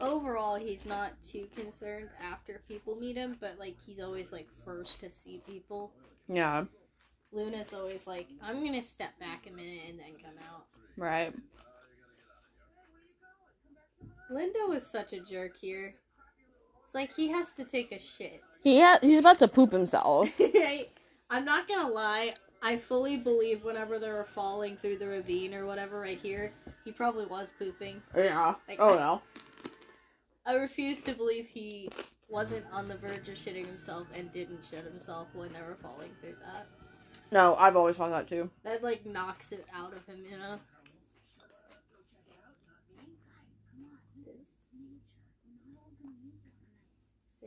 overall he's not too concerned after people meet him but like he's always like first to see people Yeah. luna's always like i'm gonna step back a minute and then come out Right. lindo is such a jerk here it's like he has to take a shit He ha- he's about to poop himself. [LAUGHS] I, i'm not gonna lie i fully believe whenever they were falling through the ravine or whatever right here he probably was pooping Yeah. Like, Oh well. I refuse to believe he wasn't on the verge of shitting himself and didn't shit himself when they were falling through that. No, I've always thought that too. That like knocks it out of him, you know.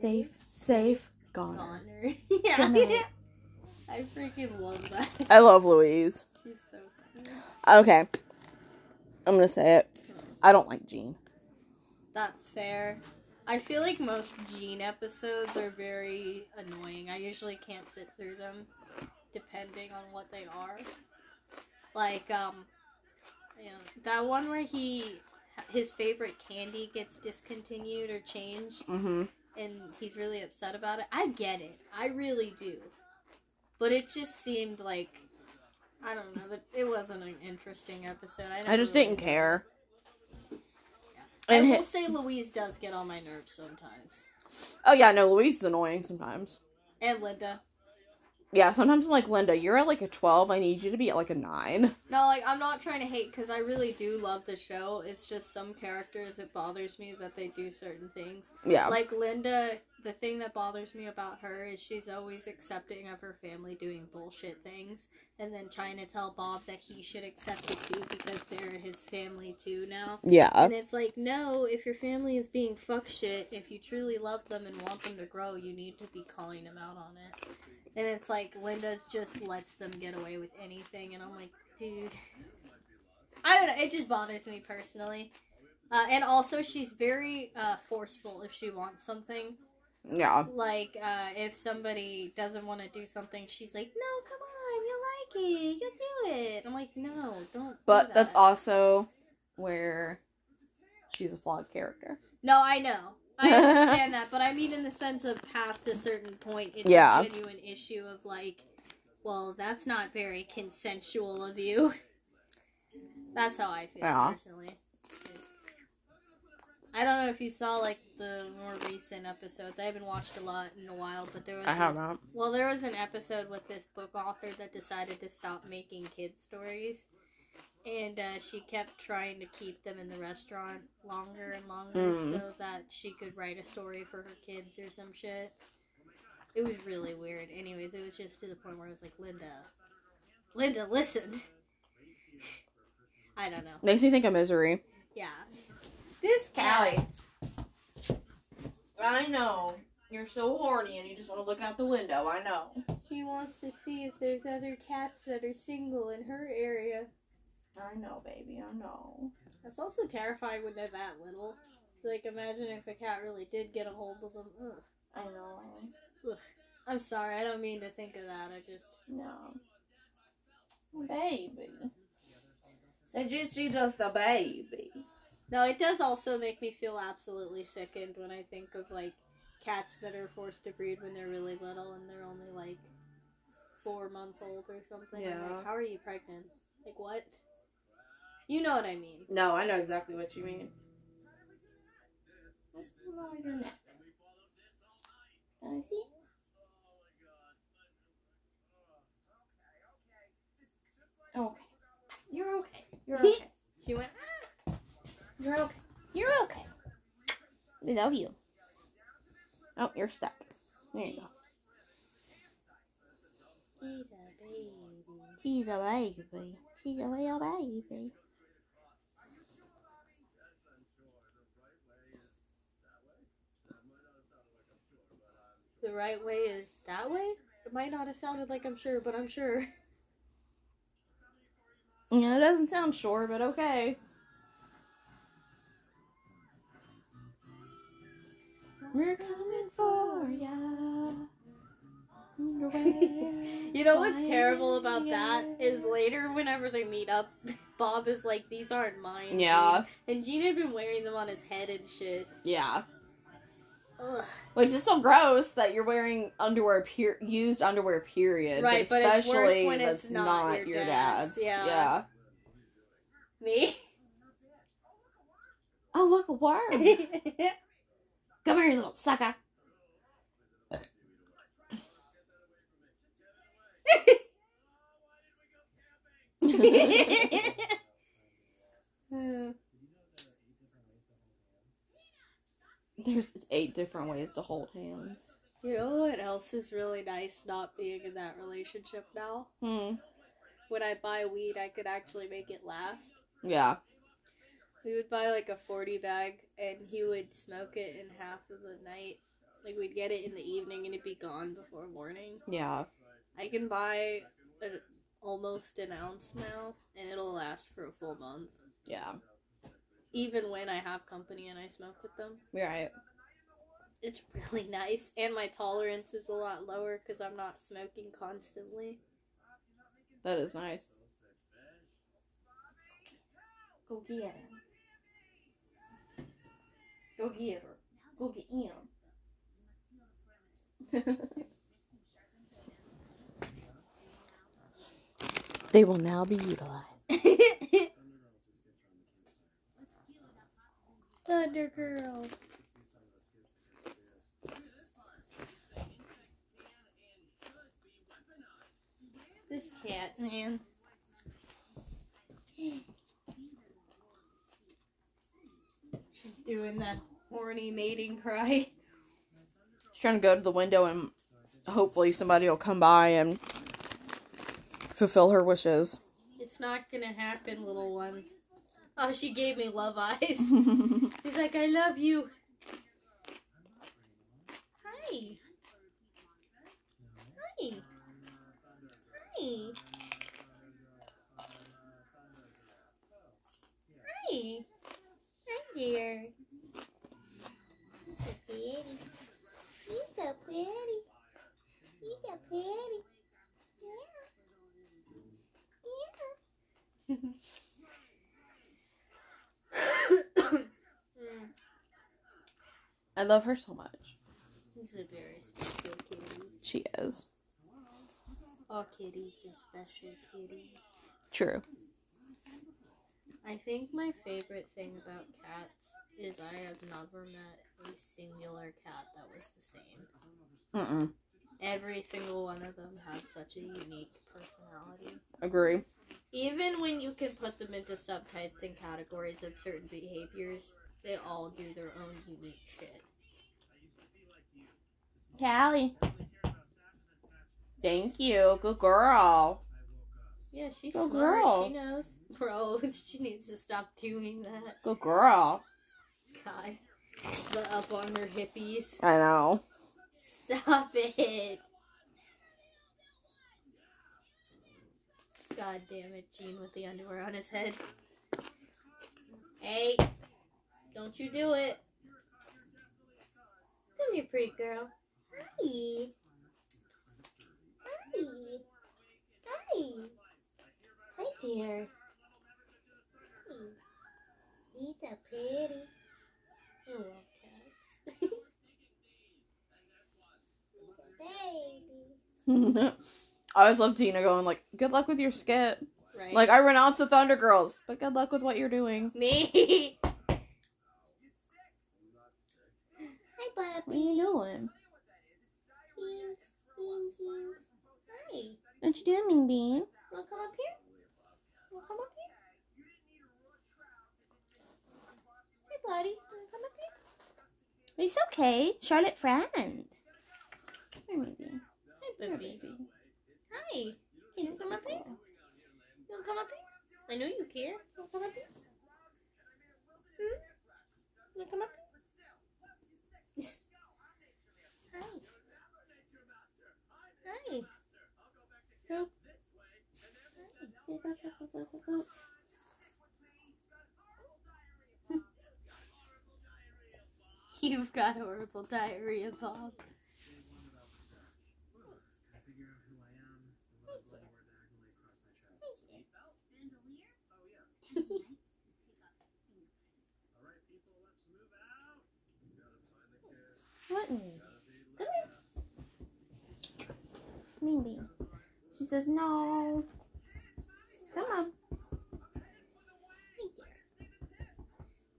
Safe, safe, gone. Goner. [LAUGHS] yeah. [LAUGHS] I freaking love that. I love Louise. She's so funny. Okay. I'm gonna say it. I don't like Gene. That's fair. I feel like most Gene episodes are very annoying. I usually can't sit through them, depending on what they are. Like, um, you know, that one where he, his favorite candy gets discontinued or changed, Mm-hmm. And he's really upset about it. I get it. I really do. But it just seemed like, I don't know, that it wasn't an interesting episode. I, I just really didn't did. care. I And will say Louise does get on my nerves sometimes. oh yeah, no, Louise is annoying sometimes. And Linda. Yeah, sometimes I'm like Linda, you're at like a twelve. I need you to be at like a nine. No, like I'm not trying to hate because I really do love the show. It's just some characters it bothers me that they do certain things. Yeah. Like Linda, the thing that bothers me about her is she's always accepting of her family doing bullshit things and then trying to tell Bob that he should accept it too because they're his family too now. yeah. And it's like, no, if your family is being fuck shit, if you truly love them and want them to grow, you need to be calling them out on it. And it's like Linda just lets them get away with anything, and I'm like, dude. I don't know. It just bothers me personally. Uh, and also, she's very uh, forceful if she wants something. Yeah. Like, uh, if somebody doesn't want to do something, she's like, no, come on, you like it, you'll do it. I'm like, no, don't. do But that's also where she's a flawed character. No, I know. I [LAUGHS] understand that, but I mean in the sense of past a certain point, it's Yeah. a genuine issue of like, well, that's not very consensual of you. That's how I feel Yeah. personally. I don't know if you saw like the more recent episodes. I haven't watched a lot in a while, but there was I a- have not. well, there was an episode with this book author that decided to stop making kids stories, and uh, she kept trying to keep them in the restaurant longer and longer Mm. so that she could write a story for her kids or some shit. It was really weird. Anyways, it was just to the point where I was like, Linda, Linda, listen. [LAUGHS] I don't know. Makes me think of misery. Yeah, this cat. I know. You're so horny and you just want to look out the window. I know. She wants to see if there's other cats that are single in her area. I know, baby. I know. That's also terrifying when they're that little. Like, imagine if a cat really did get a hold of them. Ugh. I know. Ugh. I'm sorry, I don't mean to think of that. I just. No. Baby. Said you she just a baby. No, it does also make me feel absolutely sickened when I think of, like, cats that are forced to breed when they're really little and they're only, like, four months old or something. Yeah. like, how are you pregnant? Like, what? You know what I mean. No, I know exactly what you mean. What's going on with your neck? Can I see? Okay. You're okay. You're okay. [LAUGHS] She went, ah. You're okay. You're okay. We love you. Oh, you're stuck. There you go. he's a baby. She's a baby. She's a real baby. The right way is that way? It might not have sounded like I'm sure, but I'm sure. [LAUGHS] Yeah, it doesn't sound sure, but okay. We're coming for ya. [LAUGHS] You know what's terrible about that is later, whenever they meet up, [LAUGHS] Bob is like, "These aren't mine." Yeah. Gene." and Gene had been wearing them on his head and shit. Yeah. Ugh. Which is so gross that you're wearing underwear, per- used underwear, period. Right, but it's worse especially when it's that's not not, your your dad's. dad's. Yeah. yeah. Me. Oh, look, a worm. [LAUGHS] Come here, you little sucker. [LAUGHS] [LAUGHS] [LAUGHS] There's eight different ways to hold hands. you know what else is really nice not being in that relationship now? Hmm. When I buy weed, I could actually make it last. Yeah. We would buy like a 40 bag and he would smoke it in half of the night. Like we'd get it in the evening and it'd be gone before morning. Yeah. I can buy a, almost an ounce now and it'll last for a full month. Yeah. Even when I have company and I smoke with them. You're right. It's really [LAUGHS] nice and my tolerance is a lot lower because I'm not smoking constantly. That is nice. Go get her. Go get her. Go get him. they will now be utilized. [LAUGHS] Thunder Girl. This cat, man. She's doing that horny mating cry. She's trying to go to the window and hopefully somebody will come by and fulfill her wishes. It's not gonna happen, little one. [LAUGHS] Oh, she gave me love eyes. [LAUGHS] She's like, I love you. Hi. Hi. Hi. Hi. Hi there. So pretty. You're so pretty. You're so pretty. Yeah. Mm, [LAUGHS] I love her so much. is a very special kitty. She is. All kitties are special kitties. True. I think my favorite thing about cats is I have never met a singular cat that was the same. Mm-mm. Every single one of them has such a unique personality. Agree. Even when you can put them into subtypes and categories of certain behaviors, they all do their own unique shit. Callie. Thank you. Good girl. Yeah, she's Good smart. girl. She knows. [LAUGHS] Bro, [LAUGHS] she needs to stop doing that. Good girl. God. The up on her hippies. I know. Stop it. God damn it, Gene with the underwear on his head. Hey, don't you do it. Come here, pretty girl. Hi. Hi. Hi. Hi, dear. Hi. He's so pretty. You love cats. [LAUGHS] I always love Tina going like, "Good luck with your skit." Right. Like I renounce the Thunder Girls, but good luck with what you're doing. me. [LAUGHS] Hi, What are you doing? Hi. What you doing, Mean Bean? Wanna come up here? Wanna come up here? Hey, buddy. Wanna come up here? It's okay, Charlotte friend. Here, Bean. Hi, baby. Hi. Can you come up here? You wanna come up here? I know you care. You wanna come up here? Hmm? You wanna come up here? [LAUGHS] Hi. [LAUGHS] You've got horrible diarrhea, Bob. [LAUGHS] What? Mean? Come here. Mean Bean. She says no. Come on.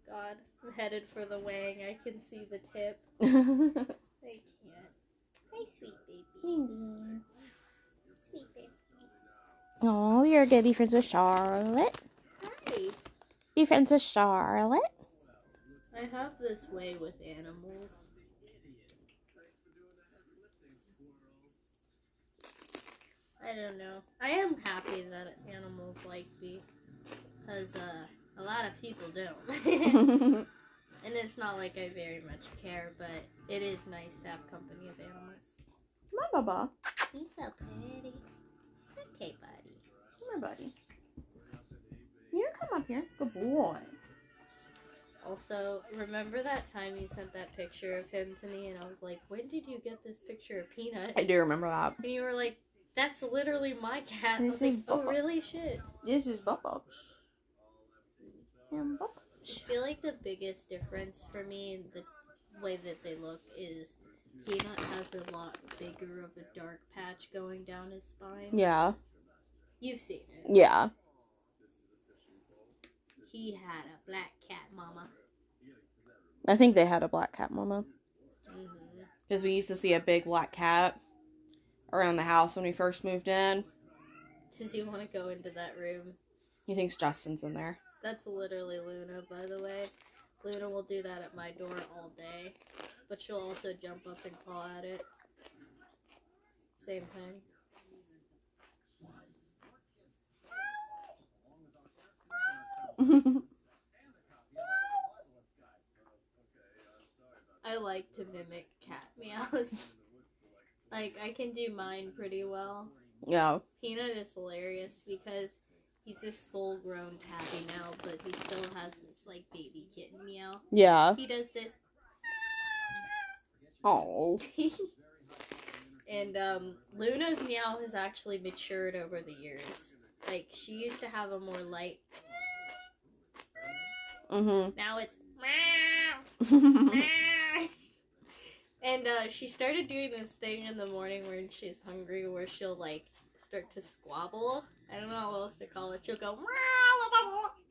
God, I'm headed for the wang. I can see the tip. [LAUGHS] I can't. Hi, sweet baby. Bean. Sweet baby. Oh, you're good. Be friends with Charlotte. Hi. Be friends with Charlotte. I have this way with animals. I don't know. I am happy that animals like me. Because uh, a lot of people don't. [LAUGHS] [LAUGHS] and it's not like I very much care, but it is nice to have company of animals. Come on, Baba. He's so pretty. It's okay, buddy. Come here, buddy. You come up here. Good boy. Also, remember that time you sent that picture of him to me, and I was like, "When did you get this picture of Peanut?" I do remember that. And you were like, "That's literally my cat." I This was like, is "Oh, really? Shit." This is Bubba. And Bubba. I feel like the biggest difference for me in the way that they look is Peanut has a lot bigger of a dark patch going down his spine. Yeah. You've seen it. Yeah. He had a black cat mama. I think they had a black cat mama. hmm Because we used to see a big black cat around the house when we first moved in. Does he want to go into that room? He thinks Justin's in there. That's literally Luna, by the way. Luna will do that at my door all day, but she'll also jump up and claw at it. Same thing. [LAUGHS] I like to mimic cat meows. [LAUGHS] like, I can do mine pretty well. yeah. Peanut is hilarious because he's this full grown tabby now, but he still has this, like, baby kitten meow. Yeah. He does this. Oh. [LAUGHS] and um, Luna's meow has actually matured over the years. Like she used to have a more light. Mm-hmm. Now it's [LAUGHS] and uh, she started doing this thing in the morning when she's hungry, where she'll like start to squabble. I don't know what else to call it. She'll go,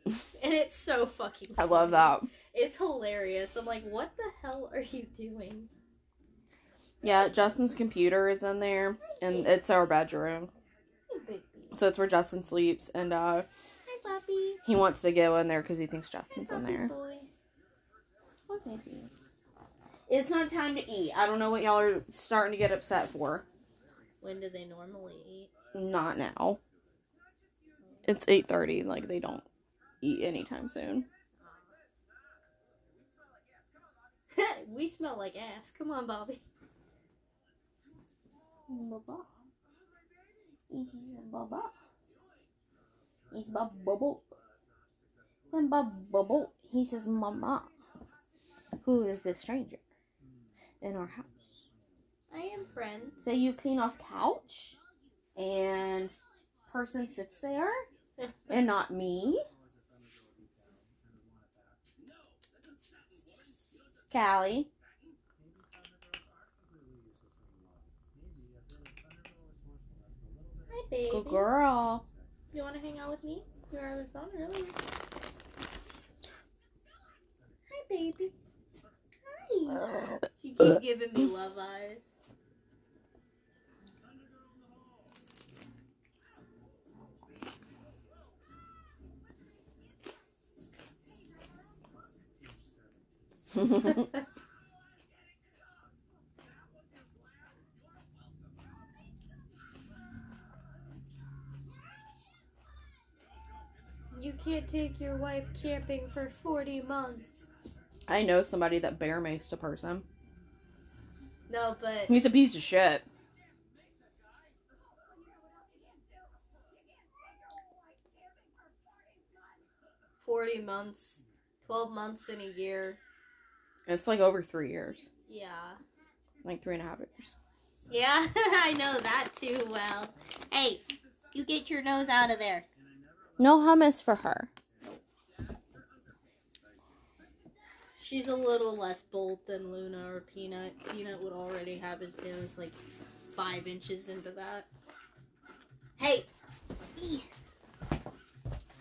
and it's so fucking. I love that. It's hilarious. I'm like, what the hell are you doing? Yeah, Justin's computer is in there, and it's our bedroom. So it's where Justin sleeps, and uh, Hi, puppy. he wants to go in there because he thinks Hi, Justin's in there. boy. What baby? It's not time to eat. I don't know what y'all are starting to get upset for. When do they normally eat? Not now. It's eight thirty. Like they don't eat anytime soon. [LAUGHS] we smell like ass. Come on, Bobby. Baba. He's Baba. He's Bubble. Then Bubble. He says, Mama. Who is this stranger in our house? I am friend. So you clean off couch and person sits there [LAUGHS] and not me. Callie. Hi, baby. Good girl. You want to hang out with me? You were having fun earlier. Hi, baby. Hi. She oh. keeps uh. giving me love eyes. [LAUGHS] You can't take your wife camping for 40 months. I know somebody that bear maced a person. No, but He's a piece of shit. forty months, twelve months in a year. It's like over three years. Yeah. Like three and a half years. Yeah, [LAUGHS] I know that too well. Hey, you get your nose out of there. No hummus for her. She's a little less bold than Luna or Peanut. Peanut would already have his nose like five inches into that. Hey!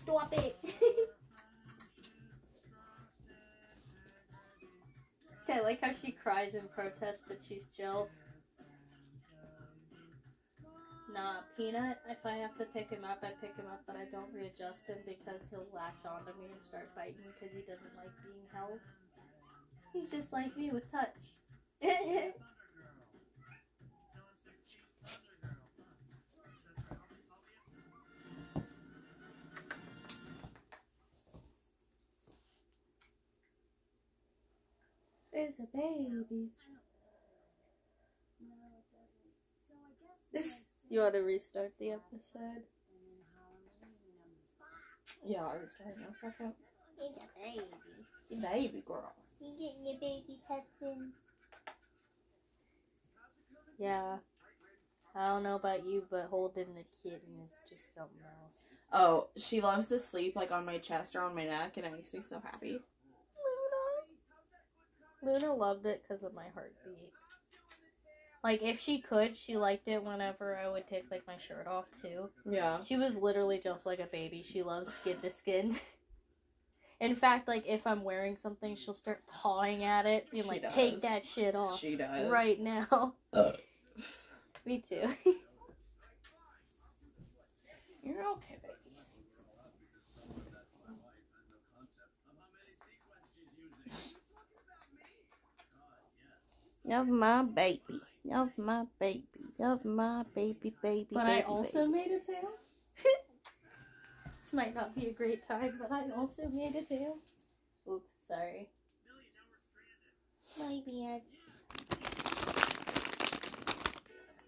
Stop it! [LAUGHS] I like how she cries in protest, but she's chill. Nah, Peanut, if I have to pick him up, I pick him up, but I don't readjust him because he'll latch onto me and start biting because he doesn't like being held. He's just like me with touch. [LAUGHS] There's a baby. [LAUGHS] You want to restart the episode? Yeah, I was trying a second. He's a baby. Baby girl. You getting your baby pets in? Yeah. I don't know about you, but holding a kitten is just something else. Oh, she loves to sleep like on my chest or on my neck, and it makes me so happy. Luna. Luna loved it because of my heartbeat. Like, if she could, she liked it whenever I would take, like, my shirt off, too. Yeah. She was literally just like a baby. She loves skin to skin. [LAUGHS] In fact, like, if I'm wearing something, she'll start pawing at it, being She like, does. take that shit off. She does. right now. Uh. Me too. [LAUGHS] You're okay, baby. [LAUGHS] Love my baby. Love my baby. Love my baby, baby, but baby. I also baby. made a tail. [LAUGHS] this might not be a great time, but I also made a tail. Oops, sorry. My bad.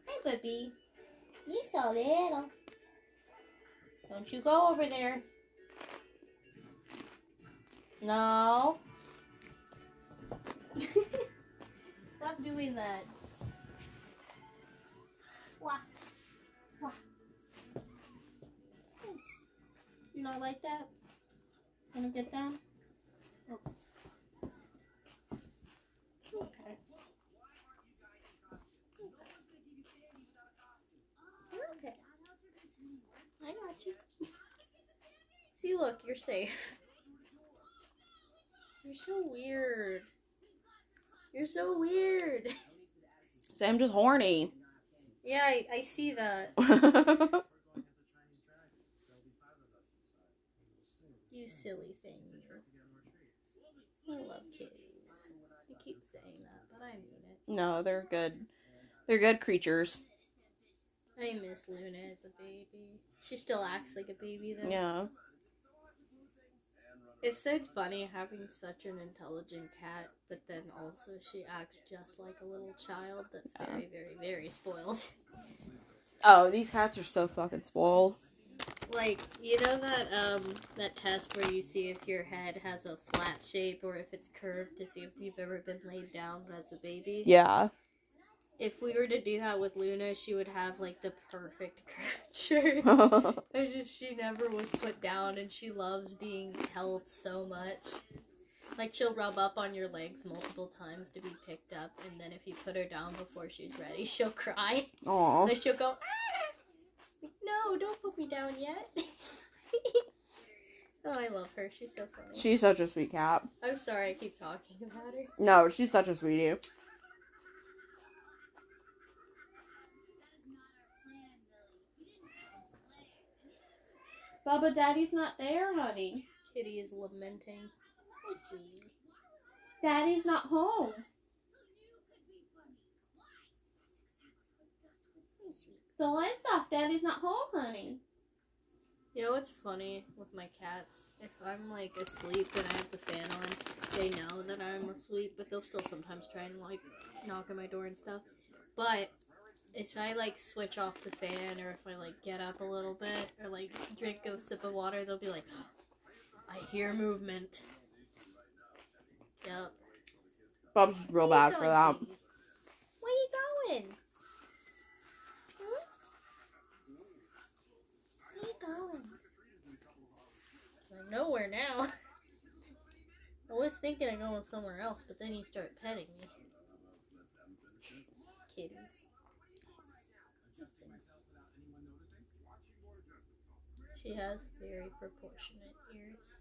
Hi, puppy. You so little. Don't you go over there. No. [LAUGHS] Stop doing that. Wah. You not like that? Wanna get down? Oh. Okay. Okay. I got you. See, look, you're safe. You're so weird. You're so weird. Sam just horny. Yeah, I, I see that. [LAUGHS] You silly thing. I love kitties. I keep saying that, but I mean it. no, they're good. They're good creatures. I miss Luna as a baby. She still acts like a baby though. Yeah. It's so funny having such an intelligent cat, but then also she acts just like a little child that's Yeah. very, very, very spoiled. Oh, these cats are so fucking spoiled. Like, you know that um that test where you see if your head has a flat shape or if it's curved to see if you've ever been laid down as a baby? Yeah. If we were to do that with Luna, she would have like the perfect [LAUGHS] curvature. [LAUGHS] It's just she never was put down and she loves being held so much. Like she'll rub up on your legs multiple times to be picked up, and then if you put her down before she's ready, [LAUGHS] she'll cry. Aw. Then she'll go, "Ah!" Like, no, don't put me down yet. [LAUGHS] oh, I love her. She's so funny. She's such a sweet cat. I'm sorry I keep talking about her. No, she's such a sweetie. Baba, Daddy's not there, honey. Kitty is lamenting. Daddy's not home. Hi, sweetie. The lights off. Daddy's not home, honey. You know what's funny with my cats? If I'm like asleep and I have the fan on, they know that I'm asleep, but they'll still sometimes try and like knock on my door and stuff. But if I like switch off the fan or if I like get up a little bit or like drink a sip of water, they'll be like, I hear movement. Yep. Bub's real Where bad for going, that. sweetie? Where you going? Huh? Where you going? I'm nowhere now. [LAUGHS] I was thinking of going somewhere else, but then you start petting me. [LAUGHS] Kitty. She has very proportionate ears.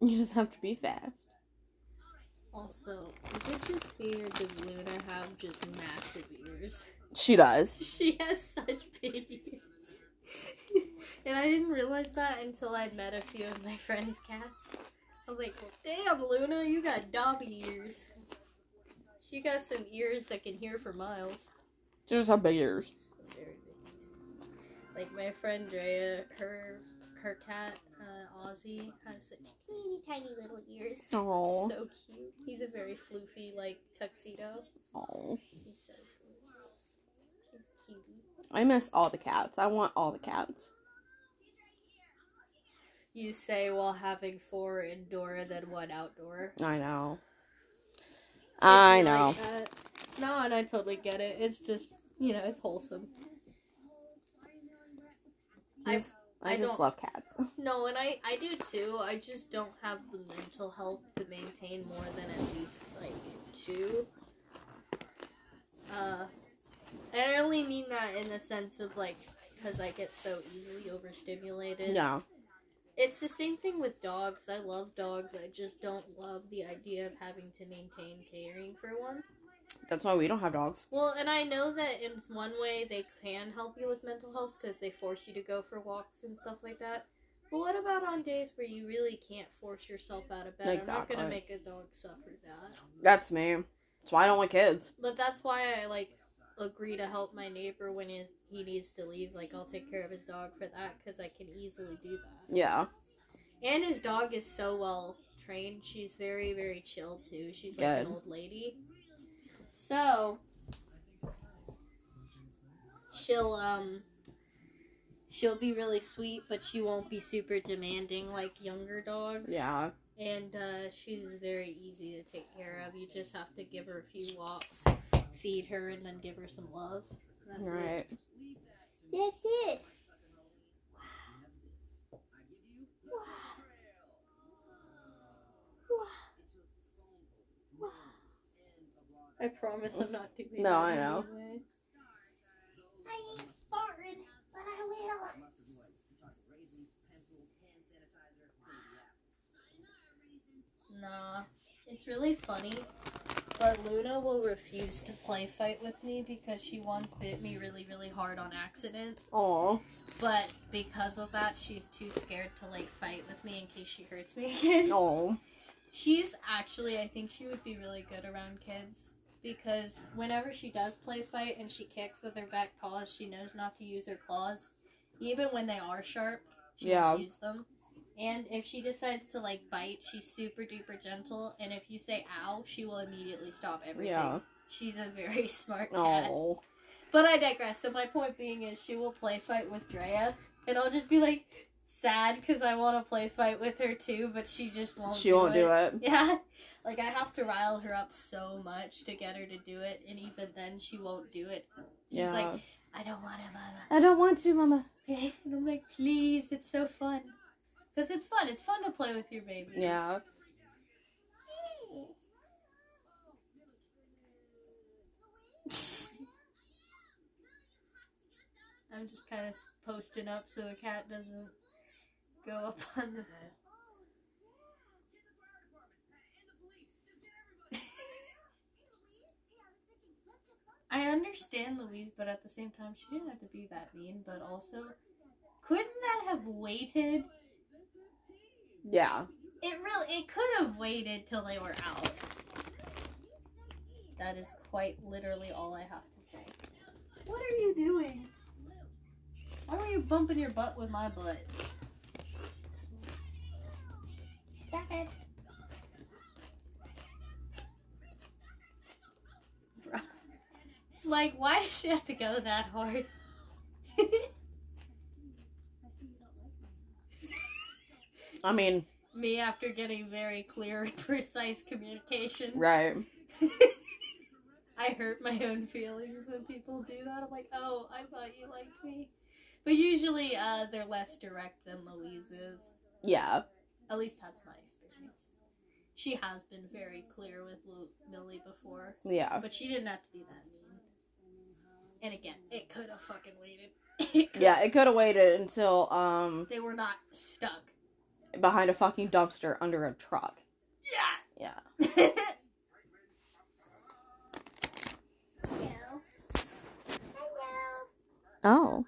You just have to be fast. Also, is it just me or does Luna have just massive ears? She does. [LAUGHS] She has such big ears. And I didn't realize that until I met a few of my [LAUGHS] friends' cats. I was like, damn, Luna, you got Dobby ears. She got some ears that can hear for miles. She just have big ears. Very big. Like my friend Drea, her her cat, uh, Ozzy, has such teeny tiny little ears. Oh. So cute. He's a very floofy, like, tuxedo. Oh. He's so floofy. He's a cutie. I miss all the cats. I want all the cats. You say while having four indoor than one outdoor. I know. I know. like. No, and I totally get it. It's just, you know, it's wholesome. I Just- I, I just love cats. [LAUGHS] no, and I I do too. I just don't have the mental health to maintain more than at least like two. Uh, and I only mean that in the sense of like because I get so easily overstimulated. No. It's the same thing with dogs. I love dogs. I just don't love the idea of having to maintain caring for one. That's why we don't have dogs. Well, and I know that in one way they can help you with mental health because they force you to go for walks and stuff like that. But what about on days where you really can't force yourself out of bed? I'm not gonna make a dog suffer that. That's me. That's why I don't like kids. But that's why I like agree to help my neighbor when he he needs to leave. Like I'll take care of his dog for that because I can easily do that. Yeah. And his dog is so well trained. She's very, very chill too. She's like an old lady. So she'll um she'll be really sweet, but she won't be super demanding like younger dogs. Yeah. And uh, she's very easy to take care of. You just have to give her a few walks, feed her and then give her some love. That's right. It. That's it. I promise I'm not doing no, I know. Anyway. I ain't farting, but I will. Nah, it's really funny but Luna will refuse to play fight with me because she once bit me really, really hard on accident. Aw. But because of that, she's too scared to like fight with me in case she hurts me again. [LAUGHS] Aw. She's actually, I think she would be really good around kids because whenever she does play fight and she kicks with her back paws, she knows not to use her claws, even when they are sharp. She Yeah. use them. And if she decides to like bite, she's super duper gentle. And if you say "ow," she will immediately stop everything. Yeah. She's a very [LAUGHS] smart cat. Aw. But I digress. So my point being is, she will play fight with Drea, and I'll just be like sad because I want to play fight with her too, but she just won't. She won't do it. Yeah, [LAUGHS] like I have to rile her up so much to get her to do it, and even then she won't do it. She's Yeah. like, I don't want to, mama. I don't want to, Mama. [LAUGHS] And I'm like, please, it's so fun. Because it's fun. It's fun to play with your baby. Yeah. [LAUGHS] I'm just kind of posting up so the cat doesn't go up on the. [LAUGHS] I understand Louise, but at the same time, she didn't have to be that mean. But also, couldn't that have waited? Yeah. It really, it could have waited till they were out. That is quite literally all I have to say. What are you doing? Why were you bumping your butt with my butt? Stop it. Like, why does she have to go that hard? I mean, Me after getting very clear, [LAUGHS] precise communication. right. [LAUGHS] I hurt my own feelings when people do that. I'm like, oh, I thought you liked me. But usually, uh, they're less direct than Louise is. Yeah. At least that's my experience. She has been very clear with Lu- Millie before, Yeah. but she didn't have to be that mean. And again, it could have fucking waited. It [LAUGHS] Yeah, it could have waited until um They were not stuck. Behind a fucking dumpster under a truck. Yeah. Yeah. Hello. [LAUGHS] Hello. Oh.